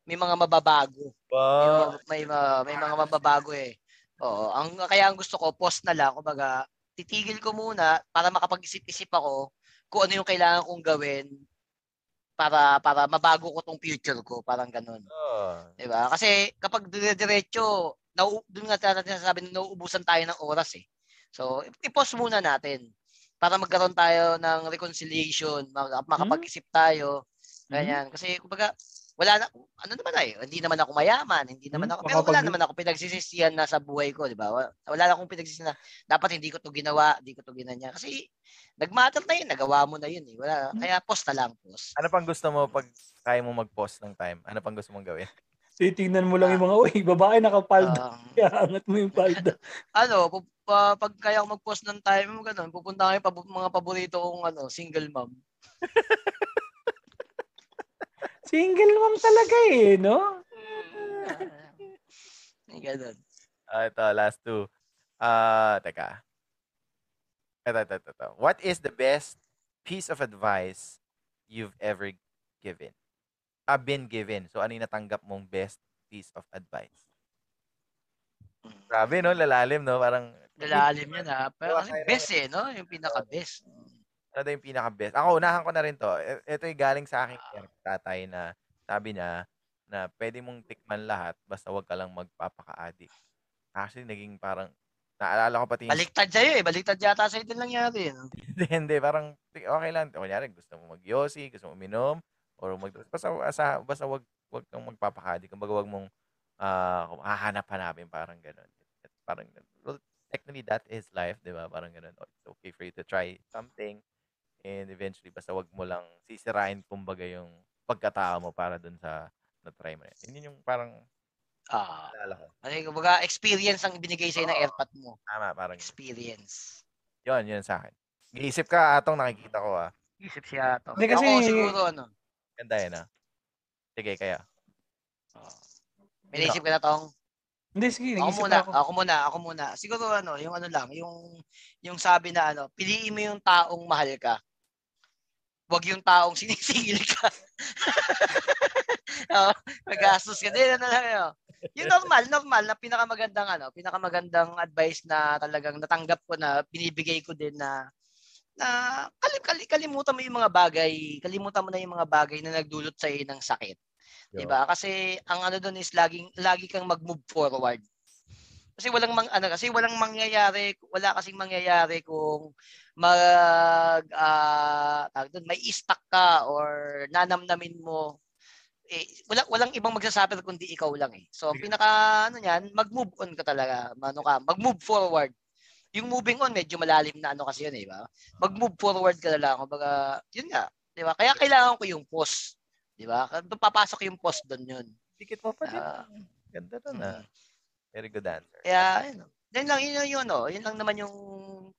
May mga mababago. May Wow. may, mga- may mga mababago eh. Oo, ang kaya ang gusto ko pause na lang, kumbaga, titigil ko muna para makapag-isip-isip ako kung ano yung kailangan kong gawin para para mabago ko tong future ko, parang ganun. Oh. 'Di ba? Kasi kapag dire-diretso, nau doon nga natin sabi na nauubusan tayo ng oras eh. So, i-pause muna natin para magkaroon tayo ng reconciliation, mak- makapag-isip tayo. Ganyan. Kasi kumbaga, wala na ano naman ay, hindi naman ako mayaman, hindi naman Hmm, ako pero wala naman ako pinagsisisihan na sa buhay ko, 'di ba? Wala, wala na akong pinagsisisihan na dapat hindi ko 'to ginawa, hindi ko 'to ginanya. Kasi nagmatter na 'yun, nagawa mo na 'yun eh. Wala, kaya pause na lang, pause. Ano pang gusto mo pag kaya mo mag-pause ng time? Ano pang gusto mong gawin? Titingnan mo lang yung mga, uy, babae nakapalda. Ah, [laughs] Kaya angat mo yung palda. [laughs] ano, pu- pa- pag kaya ako mag-post ng time mo ganun, pupunta kayo pa mga paborito kong ano, single mom. [laughs] Single mom talaga eh, no? Ay, ganun. Ah, ito, last two. Ah, teka. Ito, ito, ito, ito. What is the best piece of advice you've ever given? Ah, been given. So, ano yung natanggap mong best piece of advice? Grabe, no? Lalalim, no? Parang, Lalalim yan ha. Pero kasi Kaya- best eh, no? Yung pinaka-best. Ano daw yung pinaka-best? Ako, unahan ko na rin to. E- Ito yung galing sa aking tatay na sabi niya na pwede mong tikman lahat basta wag ka lang magpapaka-addict. Actually, naging parang, naalala ko pati Baliktad sa'yo eh. Baliktad yata sa'yo din nangyari. No? Hindi, hindi. Parang, okay lang. Kunyari, gusto mo mag-yosi, gusto mo uminom, or mag basta, basta, basta wag, wag kang magpapakadi. Kumbaga, wag mong ah hahanap-hanapin. Parang ganun. Parang, well, technically, that is life, di ba? Parang ganun. Oh, It's okay for you to try something. And eventually, basta wag mo lang sisirain, kumbaga, yung pagkatao mo para dun sa na-try mo. na yun. Yun yung parang, Ah. naalala ko. Ano yung kumbaga, experience ang binigay sa'yo ng airpot mo. Tama, parang, Experience. yun, yun sa akin. Giisip ka, atong nakikita ko, ah. Isip siya to. Hindi, kasi- Ako siguro ano. Ganda yun, ah. Sige, kaya. May naisip ka na tong? Hindi, sige, Ako muna, ako. ako muna, ako muna. Siguro ano, yung ano lang, yung yung sabi na ano, piliin mo yung taong mahal ka. Huwag yung taong sinisingil ka. [laughs] oh, magastos ka din ano lang yun. Yung normal, normal na pinakamagandang ano, pinakamagandang advice na talagang natanggap ko na binibigay ko din na na kalim, kalim, kalimutan mo yung mga bagay, kalimutan mo na yung mga bagay na nagdulot sa ng sakit. 'Di ba? Kasi ang ano doon is laging lagi kang mag-move forward. Kasi walang mang ano kasi walang mangyayari, wala kasing mangyayari kung mag ah tawag doon, may stuck ka or nanamnamin mo eh, wala walang ibang magsasuffer kundi ikaw lang eh. So ang pinaka ano niyan, mag-move on ka talaga. Ano ka, mag-move forward. Yung moving on medyo malalim na ano kasi yun eh, ba? Mag-move forward ka na lang. Kumbaga, yun nga, 'di ba? Kaya kailangan ko yung pause. 'Di ba? Papasok yung pause doon yun. Dikit mo pa din. Ah, Ganda nun, ah. Very good answer. Ayun. yun lang, yun, yun, yun, no? yun lang naman yung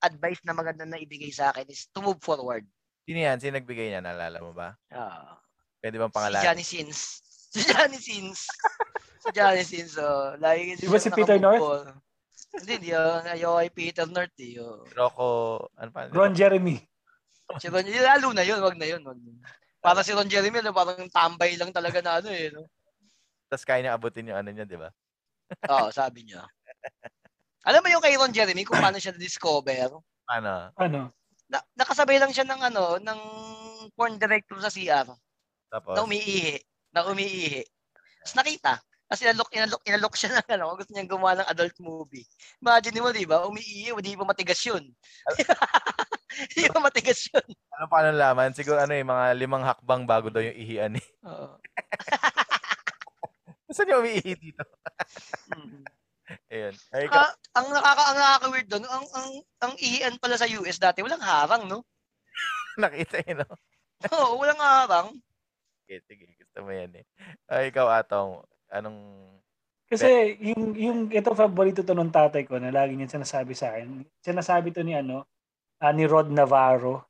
advice na maganda na ibigay sa akin is to move forward. Sino yan? Sino nagbigay niya? Naalala mo ba? Ah. Pwede bang si pangalan? Johnny Sins. [laughs] Si Johnny Sins. si Johnny Sins, oh. Lagi Di ba si Peter North? Hindi, hindi. Oh. Ayaw kay Peter North, eh. Oh. Rocco, ano pa? Ron Jeremy. Si Ron, yun, lalo na yun, wag na yun. Wag na. yun. Para si Ron Jeremy, no, parang tambay lang talaga na ano eh. No? Tapos kaya niya abutin yung ano niya, di ba? Oo, sabi niya. Alam mo yung kay Ron Jeremy kung paano siya na-discover? Ano? Ano? Na, nakasabay lang siya ng ano, ng porn director sa CR Tapos, na umiihi. Na umiihi. Tapos nakita. Kasi inalok, inalok, inalok siya ng ano, gusto niyang gumawa ng adult movie. Imagine mo, di ba? Umiihi, hindi pa matigas yun. [laughs] Hindi pa matigas yun. ano pa laman? Siguro ano eh, mga limang hakbang bago daw yung ihian eh. Oo. [laughs] Saan yung umiihi dito? Mm. [laughs] Ayun. Ay, ikaw, Ah, ang nakaka ang nakaka-weird doon, ang ang ang ihian pala sa US dati, walang harang, no? [laughs] nakita yun, no? [laughs] Oo, walang harang. Okay, sige, gusto mo yan eh. Ay, ikaw, Atong, anong... Kasi yung yung ito paborito to ng tatay ko na lagi niya sinasabi sa akin. Sinasabi to ni ano, ah, ni Rod Navarro.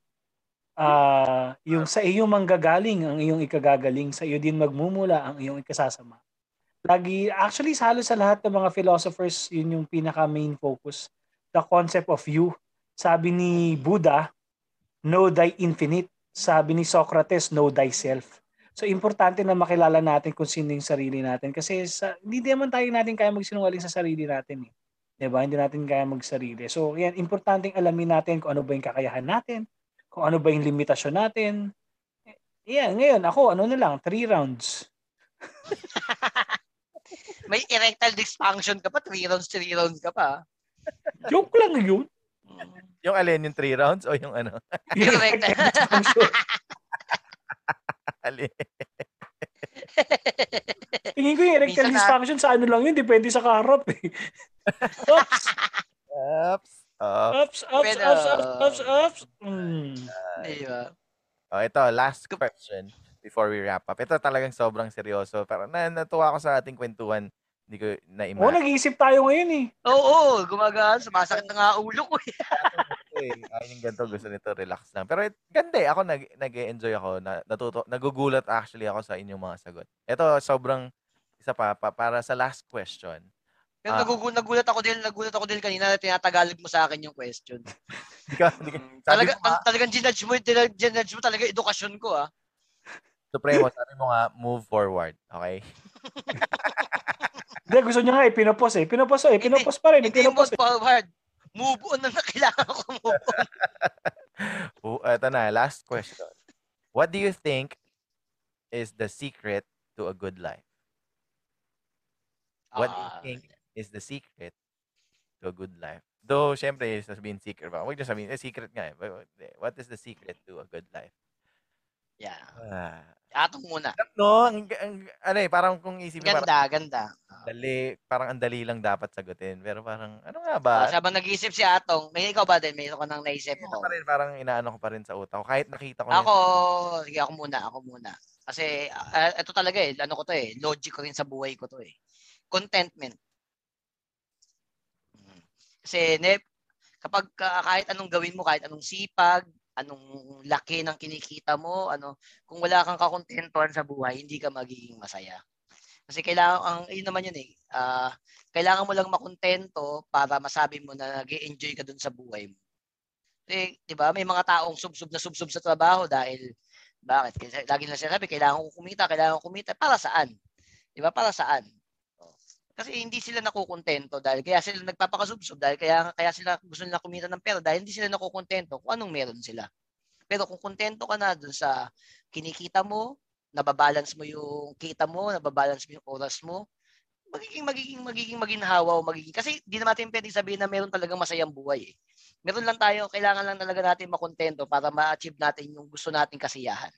Ah, yung sa iyo manggagaling ang iyong ikagagaling, sa iyo din magmumula ang iyong ikasasama. Lagi actually sa halos sa lahat ng mga philosophers, yun yung pinaka main focus. The concept of you. Sabi ni Buddha, know thy infinite. Sabi ni Socrates, know thyself. So importante na makilala natin kung sino yung sarili natin kasi sa, hindi naman tayo natin kaya magsinungaling sa sarili natin eh. 'Di ba? Hindi natin kaya magsarili. So yan importanteng alamin natin kung ano ba yung kakayahan natin, kung ano ba yung limitasyon natin. Yan, ngayon ako ano na lang, three rounds. [laughs] May erectile dysfunction ka pa, 3 rounds, 3 rounds ka pa. Joke lang yun. Mm. Yung alin, yung three rounds o yung ano? [laughs] Yung erectile. [laughs] alin? Tingin ko yung erectile dysfunction sa ano lang yun, depende sa kaharap eh. Oops, Ups. Ups, ups, Pwede. ups, ups, ups, ups. Mm. Di ba? oh, ito, last question before we wrap up. Ito talagang sobrang seryoso. Pero na, natuwa ko sa ating kwentuhan. Hindi ko Oo, na-imagine. nag-iisip tayo ngayon eh. Oo, gumagaan. Sumasakit na nga ulo ko. eh. [laughs] eh, ayun yung ganito, gusto nito, relax lang. Pero it- ganda eh, ako nag, nag-enjoy ako, na, natuto, nagugulat actually ako sa inyong mga sagot. Ito, sobrang, isa pa, pa para sa last question. Pero Ah. nagugulat, nagulat ako din, nagulat ako din kanina na tinatagalog mo sa akin yung question. [laughs] Talaga, tal- talagang ginudge mo, ginudge mo talaga edukasyon ko ah. Supremo, sabi mo nga, move forward. Okay? [laughs] Hindi, gusto niya nga eh, pinopos eh. Pinopos eh, pinopos pa rin. Hindi yung Pinopos move eh. forward. Move on na na kailangan ko move on. [laughs] Uh, ito na, last question. What do you think is the secret to a good life? What do you Ah, think is the secret to a good life? Though, syempre, sasabihin secret ba? Huwag niyo sabihin, eh, secret nga eh. But, eh, What is the secret to a good life? Yeah. Ah. Atong muna. No, ang, ang, ano eh, parang kung isipin, parang Ganda, ganda. dali, parang ang dali lang dapat sagutin. Pero parang, ano nga Uh, ba? sabang nag-iisip si Atong, may ikaw ba din? Mayroon ka nang naisip mo. pa rin, parang inaano ko pa rin sa utak ko. Kahit nakita ko Ako, sige ako muna, ako muna. Kasi ah, ito talaga eh, ano ko to eh, logic ko rin sa buhay ko to eh. Contentment. Mm. Kasi ne, kapag ka- kahit anong gawin mo, kahit anong sipag, anong laki ng kinikita mo, ano, kung wala kang kakontentuhan sa buhay, hindi ka magiging masaya. Kasi kailangan ang yun naman yun eh. ah, kailangan mo lang makontento para masabi mo na nag-enjoy ka dun sa buhay mo. Eh, 'di ba? May mga taong subsub na subsub sa trabaho dahil bakit? Kasi lagi nila sinasabi, kailangan ko kumita, kailangan ko kumita. Para saan? 'Di ba? Para saan? Kasi hindi sila nakukontento dahil kaya sila nagpapakasubsob dahil kaya kaya sila gusto nila kumita ng pera dahil hindi sila nakukontento kung anong meron sila. Pero kung kontento ka na dun sa kinikita mo, nababalance mo yung kita mo, nababalance mo yung oras mo, magiging magiging magiging maginhawa o magiging kasi hindi naman natin pwedeng sabihin na meron talagang masayang buhay eh. Meron lang tayo, kailangan lang talaga natin makontento para ma-achieve natin yung gusto nating kasiyahan.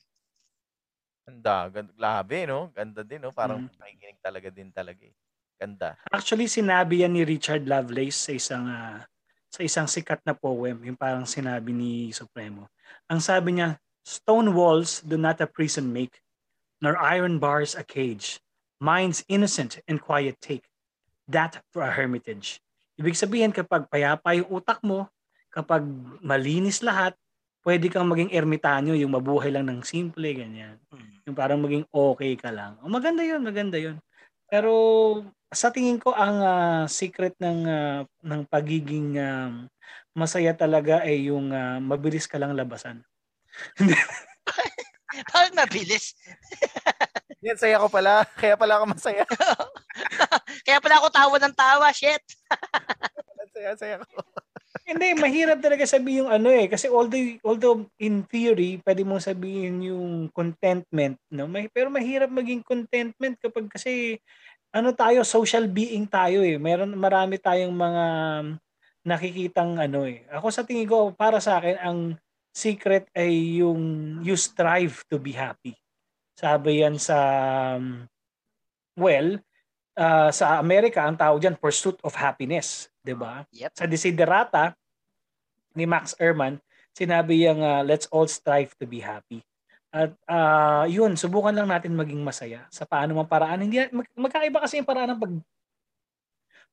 Ganda, ganda, grabe, no? Ganda din, no? Parang Mm. nakikinig talaga din talaga eh. Ganda. Actually, sinabi yan ni Richard Lovelace sa isang ah, sa isang sikat na poem, yung parang sinabi ni Supremo. Ang sabi niya, stone walls do not a prison make, nor iron bars a cage. Minds innocent and quiet take, that for a hermitage. Ibig sabihin kapag payapa yung utak mo, kapag malinis lahat, pwede kang maging ermitanyo, yung mabuhay lang ng simple, ganyan. Mm. Yung parang maging okay ka lang. O, maganda yun, maganda yun. Pero sa tingin ko ang ah, secret ng ah, ng pagiging um, masaya talaga ay yung ah, mabilis ka lang labasan. [laughs] Bakit mabilis? [laughs] Yan, saya ko pala. Kaya pala ako masaya. [laughs] Kaya pala ako tawa ng tawa, shit. saya, saya ko. Hindi, mahirap talaga sabihin yung ano eh. Kasi although, although in theory, pwede mong sabihin yung contentment. No? May, pero mahirap maging contentment kapag kasi ano tayo, social being tayo eh. Meron, marami tayong mga nakikitang ano eh. Ako sa tingin ko, para sa akin, ang secret ay yung you strive to be happy. Sabi yan sa, um, well, ah, sa Amerika, ang tawag dyan, pursuit of happiness. 'di ba? Yep. Sa Desiderata ni Max Ehrmann, sinabi yung uh, let's all strive to be happy. At ah, yun, subukan lang natin maging masaya sa paano mang paraan. Hindi mag- magkaiba kasi yung paraan ng pag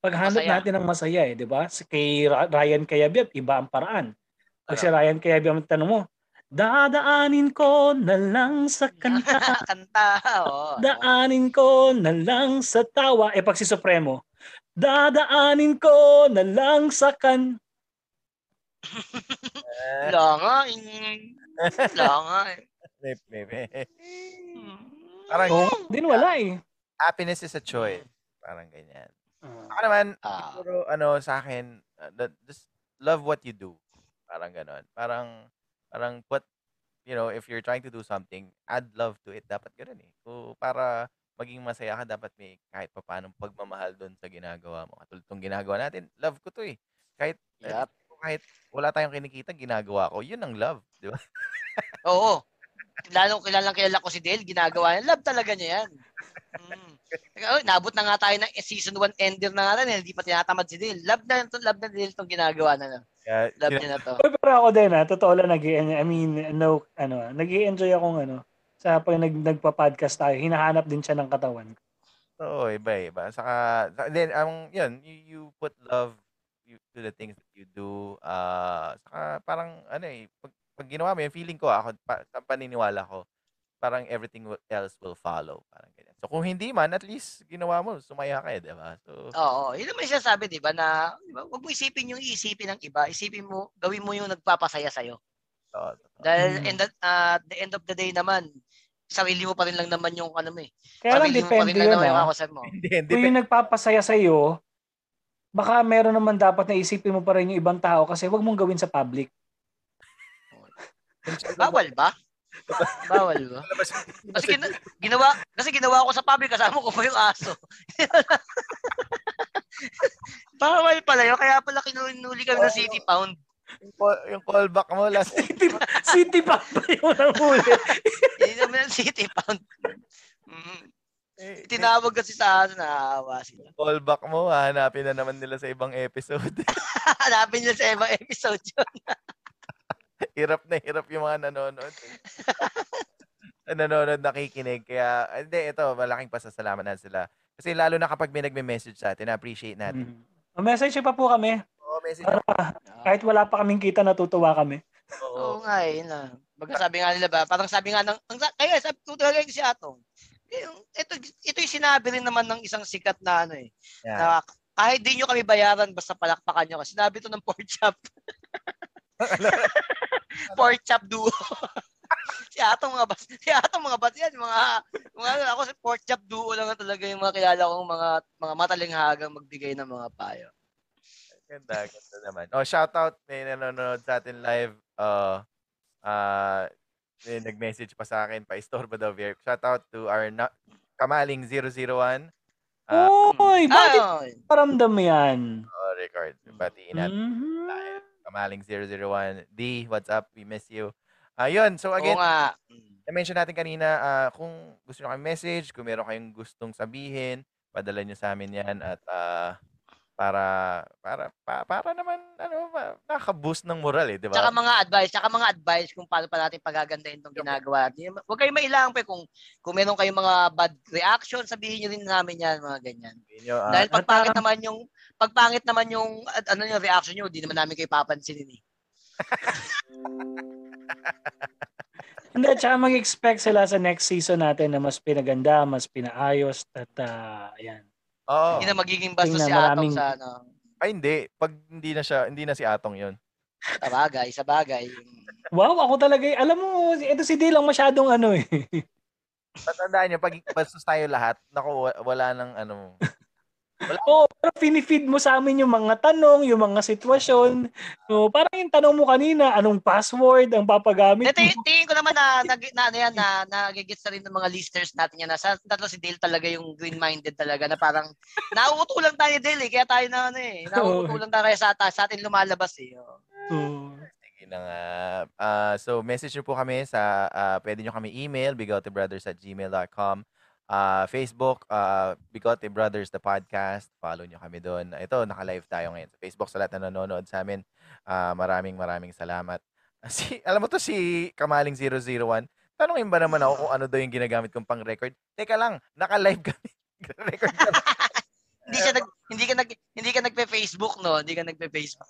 paghanap Masaya. natin ng masaya eh, 'di ba? Kay Ryan Cayabyab, iba ang paraan. Pag si Ryan Cayabyab ang tanong mo, dadaanin ko na lang sa [laughs] kanta, Kanta, oo. daanin ko na lang sa tawa. Eh pag si Supremo, dadaanin ko na lang sa kan Wala nga. in- Wala nga. eh. May, may, may. Hmm. Parang Oh, din wala eh. happiness is a choice. Parang ganyan. Ah. Ako naman, Ah. siguro, ano, sa akin, uh, that, just love what you do. Parang ganon. Parang, parang put, you know, if you're trying to do something, add love to it. Dapat ganun eh. So, para maging masaya ka, dapat may kahit pa paano pagmamahal doon sa ginagawa mo. Katulad itong ginagawa natin, love ko to eh. Kahit, Yup. Kahit wala tayong kinikita, ginagawa ko. Yun ang love, di ba? Oo. Lalo kilalang kilala ko si Dale, ginagawa niya. Love talaga niya yan. Mm. Oh, nabot na nga tayo ng season 1 ender na nga rin, eh. hindi pa tinatamad si Dale. Love na to, love na Dale itong ginagawa na. Kaya, Love sina- niya na to. Uy, pero ako din ha, totoo lang nag I mean, no, ano, nag enjoy akong ano, sa pag nag, nagpa-podcast tayo, hinahanap din siya ng katawan. Oo, iba iba. Saka, sa- then, ang, yun, you, you put love you, to the things you do. ah saka, parang, ano eh, pag, pag ginawa mo yun, feeling ko, ako, pa, sa paniniwala ko, parang everything else will follow. Parang ganyan. So, kung hindi man, at least, ginawa mo, sumaya ka eh, di ba? So, Oo, yun naman siya sabi, di ba, na di ba, huwag mo isipin yung isipin ng iba. Isipin mo, gawin mo yung nagpapasaya sa'yo. oo, totoo. Dahil Mm. in the, ah, the end of the day naman, sarili mo pa rin lang naman yung ano mo eh. Kaya lang Sarili mo pa depende rin lang yun naman yung ha. kakasal mo. Hindi, hindi. Kung yung nagpapasaya sa iyo, baka meron naman dapat na isipin mo pa rin yung ibang tao kasi wag mong gawin sa public. [laughs] Bawal ba? Bawal ba? Kasi gina- ginawa kasi ginawa ko sa public kasama ko pa yung aso. [laughs] Bawal pala yun. Kaya pala kinuli kami ng city pound. Yung, call- yung callback mo last City pa, city pa ba yung nang huli? Hindi naman city pound. Mm. Eh, Tinawag kasi sa aso, nakaawa sila. callback mo, hanapin na naman nila sa ibang episode. [laughs] Hanapin nila sa ibang episode yun. [laughs] hirap na hirap yung mga nanonood. [laughs] nanonood, nakikinig. Kaya, ah, hindi, ito, malaking pasasalamat na sila. Kasi lalo na kapag may nagme-message sa atin, na-appreciate natin. Hmm. Message pa po kami. Oo, message Para kahit wala pa kaming kita, natutuwa kami. Oo. Oo nga. Yun lang. Baga sabi nga nila ba, parang sabi nga ng, ang, kaya sabi ko talaga si Atong, yung- ito, ito yung sinabi rin naman ng isang sikat na ano eh, Yan. na kahit di nyo kami bayaran, basta palakpakan nyo. Kasi sinabi to ng pork chop. [laughs] pork chop duo. [laughs] si Atong mga bas, si Atong mga bas yan, mga, mga ano, ako si pork chop duo lang talaga yung mga kilala kong mga, mga matalinghagang magbigay ng mga payo. Ganda, ganda naman. Oh, shout out may nanonood sa atin live. Uh, uh, may nag-message pa sa akin, pa-istorbo daw. Vier. Shout out to our na- Kamaling 001. Ah, Uy, bakit Ah, paramdam mo yan? oh, record. Batiin natin. Mhm. live. Kamaling 001. D, what's up? We miss you. Ayun, so oo again, nga. Mm. na-mention natin kanina, ah, kung gusto nyo kayong message, kung meron kayong gustong sabihin, padala nyo sa amin yan at ah, Para para pa para naman ano, nakaka-boost ng moral, eh, 'di Tsaka ba? mga advice, tsaka mga advice kung paano pa natin pagagandahin 'tong ginagawa. Huwag kayong mailang pe kung kung meron kayong mga bad reaction, sabihin niyo rin namin 'yan, mga ganyan. Sabihin niyo, ah, Dahil pag at, pangit ah, naman yung pag pangit naman yung at ano yung reaction niyo, di naman namin kayo papansinin eh. [laughs] Hindi, tsaka mag-expect sila sa next season natin na mas pinaganda, mas pinaayos, at ah, ayan. Oo. Hindi na magiging bastos Tingnan, si Atong maraming- sa ano. Ay hindi, 'pag hindi na siya hindi na si Atong 'yun. Sa bagay, sa bagay. Wow, ako talaga, eh, alam mo, ito si Dale lang masyadong ano eh. Tatandaan niyo 'pag bastos tayo lahat, naku wa- wala nang ano. Oo, pero pinifeed mo sa amin yung mga tanong, yung mga sitwasyon. So, parang yung tanong mo kanina, anong password ang papagamit Ito, mo? tingin ko naman na, na, na, ano yan, na, nagigits na rin ng mga listeners natin yan. Na, sa tatlo si Dale talaga yung green-minded talaga na parang nauutulan tayo ni Dale eh. Kaya tayo na ano eh. Nauutulan tayo kaya sa, sa atin lumalabas eh. Oh. Oo. Sige na nga. Ah, so message niyo po kami sa ah, pwede niyo kami email bigotebrothers@gmail.com. Ah, Facebook uh, Bigote Brothers the podcast. Follow niyo kami doon. Ito, naka-live tayo ngayon sa Facebook sa lahat na nanonood sa amin. Ah, maraming maraming salamat. [laughs] Si, alam mo to si Kamaling 001. Tanungin ba naman ako kung ano daw yung ginagamit kong pang-record? Teka lang, naka-live [laughs] kami. record kami. Hindi siya nag hindi ka nag hindi ka nagpe-Facebook no, hindi ka nagpe-Facebook.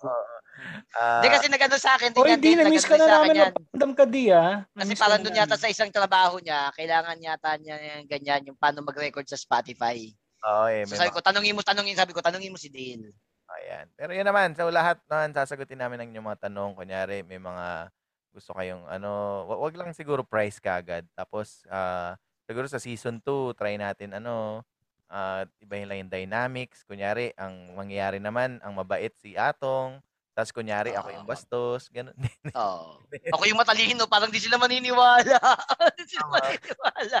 Ah, Hindi kasi nagano sa akin, Oy, tingnan di, din, na-miss ka nagano na sa akin namin yan. ng pandam ka di ah. Kasi parang doon na yata sa isang trabaho niya, kailangan yata niya yung ganyan, yung paano mag-record sa Spotify. oo, eh, So may sabi ko, tanungin mo, tanungin, sabi ko, tanungin mo si Dale. Ayan. Pero yun naman, so lahat naman sasagutin namin ang inyong mga tanong. Kunyari, may mga gusto kayong ano, wa- wag lang siguro price kagad. Tapos, ah, siguro sa season 2, try natin ano, ah, ibahin lang yung dynamics. Kunyari, ang mangyayari naman, ang mabait si Atong. Tapos, kunyari, ako yung bastos. Ganun. [laughs] Oo. Ako yung matalino, parang di sila maniniwala. [laughs] di sila maniniwala.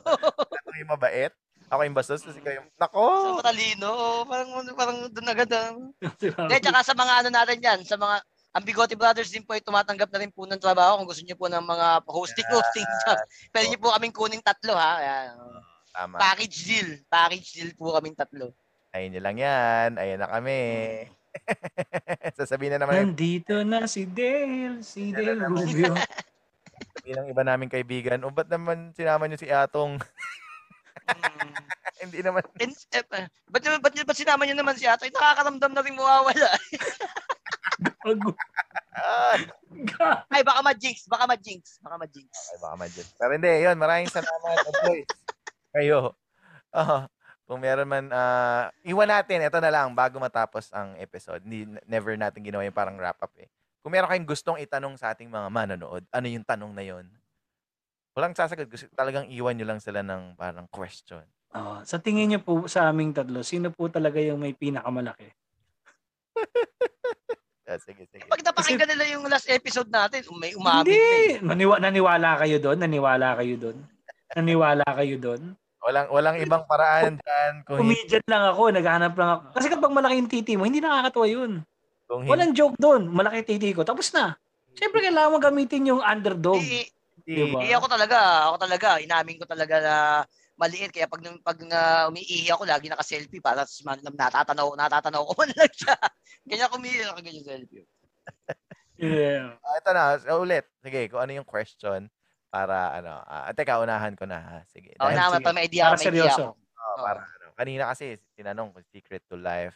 [laughs] Atong yung mabait. Ako yung bastos. Tapos, ikaw yung, Sa nako! matalino, parang parang doon agad. ah. Hindi, tsaka sa mga ano natin yan, sa mga ang Bigote Brothers din po ay tumatanggap na rin po ng trabaho kung gusto niyo po ng mga hosting hosting job. Pwede niyo po kaming kuning tatlo ha. Ayan. Tama. Package deal. Package deal po kaming tatlo. Ayun nyo lang yan. Ayun na kami. [laughs] Sasabihin na naman Nandito na si Dale, si Yan Dale na naman. Rubio. [laughs] bilang iba naming kaibigan, o ba't naman sinama nyo si Atong? Mm. [laughs] Hindi naman. And, eh, ba't, ba't, ba't, ba't sinama niyo naman si Atoy? Nakakaramdam na rin mawawala. Gago. Ay, baka ma-jinx. Baka ma-jinx. Baka ma-jinx. ay baka madyan. Pero hindi, yun. Maraming salamat, boys. Kayo. Oh, kung meron man, ah, iwan natin, ito na lang, bago matapos ang episode. Hindi, never natin ginawa yung parang wrap-up eh. Kung meron kayong gustong itanong sa ating mga manonood, ano yung tanong na yun? Walang sasagot. Gusto, talagang iwan nyo lang sila ng parang question. Oh, sa tingin niyo po sa aming tatlo, sino po talaga yung may pinakamalaki? [laughs] Ah, sige, sige. Pag napakinggan nila yung last episode natin, may umamin Hindi. na eh. Maniwa, naniwala kayo doon? Naniwala kayo doon? Naniwala kayo doon? Walang, walang ibang paraan dyan. Kung, hindi, Comedian lang ako, naghanap lang ako. Kasi kapag malaki yung titi mo, hindi nakakatawa yun. kung hindi, Walang joke doon. Malaki yung titi ko. Tapos na. Siyempre, kailangan mo gamitin yung underdog. Eh, Diba? eh, ako talaga, ako talaga, inamin ko talaga na maliit. Kaya pag, pag uh, umiihi ako, lagi naka-selfie para sa man, natatanaw, natatanaw ko [laughs] man lang siya. Ganyan kumiihi ako, ganyan selfie. Yeah. Ah, ito na, ulit. Sige, kung ano yung question para ano, ah, teka, unahan ko na ha. Sige. Dahil- naman, pa may idea, Para may idea ako. oh, para ano. Kanina kasi tinanong ko secret to life.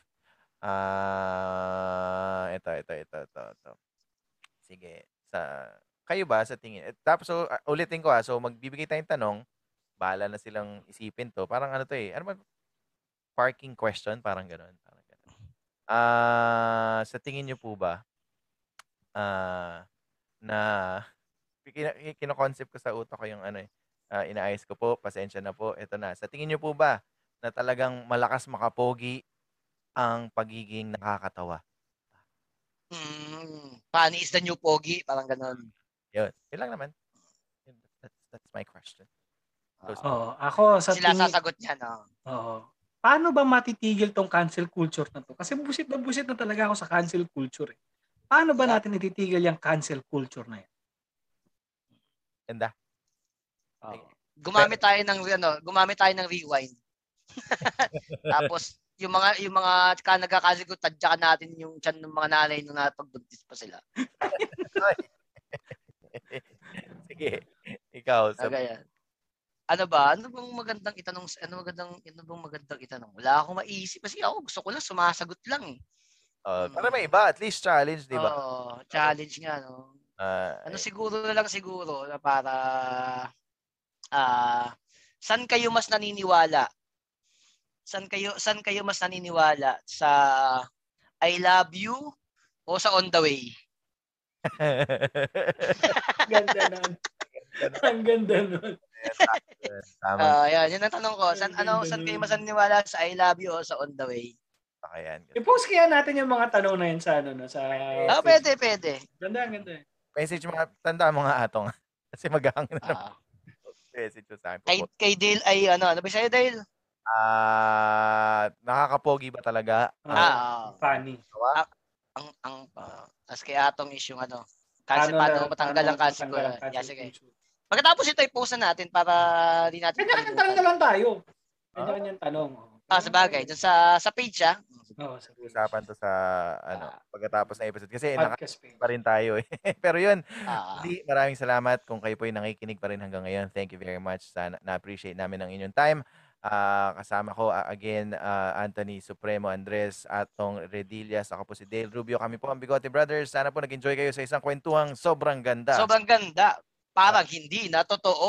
Ah, ito, ito, ito, ito, ito. Sige. Sa kayo ba sa tingin? Eh, tapos so, ah, ulitin ko ha. So magbibigay tayong tanong. Bahala na silang isipin to. Parang ano to eh. Ano ba? Parking question, parang gano'n. Parang gano'n. Ah, sa tingin niyo po ba ah na kina, kino-concept ko sa utak ko yung ano eh. ah, inaayos ko po, pasensya na po. Ito na. Sa tingin niyo po ba na talagang malakas makapogi ang pagiging nakakatawa? Mm, funny is the new pogi, parang ganun. Yun. Yun lang naman. That's, that's my question. Those- Oo. Ako, sa Sila tingin... sasagot niya, no? Oo. Paano ba matitigil tong cancel culture na to? Kasi busit na busit na talaga ako sa cancel culture eh. Paano ba natin ititigil yung cancel culture na yan? Ganda. Oo. Gumamit tayo ng ano, gumamit tayo ng rewind. [laughs] Tapos yung mga yung mga ka nagkakasigot tadyakan natin yung tiyan ng mga nanay nung napagbuntis pa sila. [laughs] Sige. Ikaw, sa Kaya ano ba? Ano bang magandang itanong? Ano magandang ano bang magandang itanong? Wala akong maisip kasi ako gusto ko lang sumasagot lang eh. oh, para may iba, at least challenge, di ba? Oo, challenge nga no. Ah, Ano siguro na lang siguro na para ah saan kayo mas naniniwala? Saan kayo saan kayo mas naniniwala sa I love you o sa on the way? [laughs] Ganda nun. Ang ganda nun. Tama Ah, yan, yun ang tanong ko. Ang ano saan kayo mas naniniwala sa I love you o sa on the way? ka yan. I-post kaya natin yung mga tanong na yun sa ano, no, sa... Ah, pwede, pwede. Ganda, ganda. Message mo nga, tanda mo nga atong. [laughs] Kasi maghahangin na Ah. message sa akin. kay kay Dale ay ano, ano ba sa'yo Dale? Ah, nakakapogi ba talaga? Ah, Ah, funny. ang ang uh, tas kay Atong is yung ano, kasi Paano paano matanggal ang kasi ko. Yeah, sige. Pagkatapos ito i-post na natin para di natin Kanya-kanya tanong lang tayo. Kanya-kanyang tanong. Ah, sa bagay, dun sa sa page ah. Oo, sa Usapan to sa ano, Ah. pagkatapos ng episode kasi podcast pa rin tayo eh. [laughs] Pero yun, Ah, Hindi, maraming salamat kung kayo po ay nakikinig pa rin hanggang ngayon. Thank you very much. Sana na-appreciate namin ang inyong time. Ah, kasama ko ah, again ah, Anthony Supremo Andres Atong Redillas ako po si Dale Rubio kami po ang Bigote Brothers sana po nag-enjoy kayo sa isang kwentuhang sobrang ganda sobrang ganda. Parang hindi na totoo.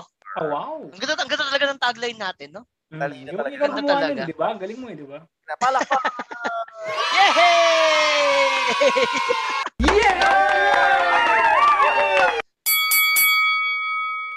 Oh, wow. Ang ganda, ang ganda talaga ng tagline natin, no? Talino hmm, yung talaga. Yung ikaw kumuha di ba? Galing mo eh, di ba? Napalakpak! [laughs] Yay! Yeah! yeah!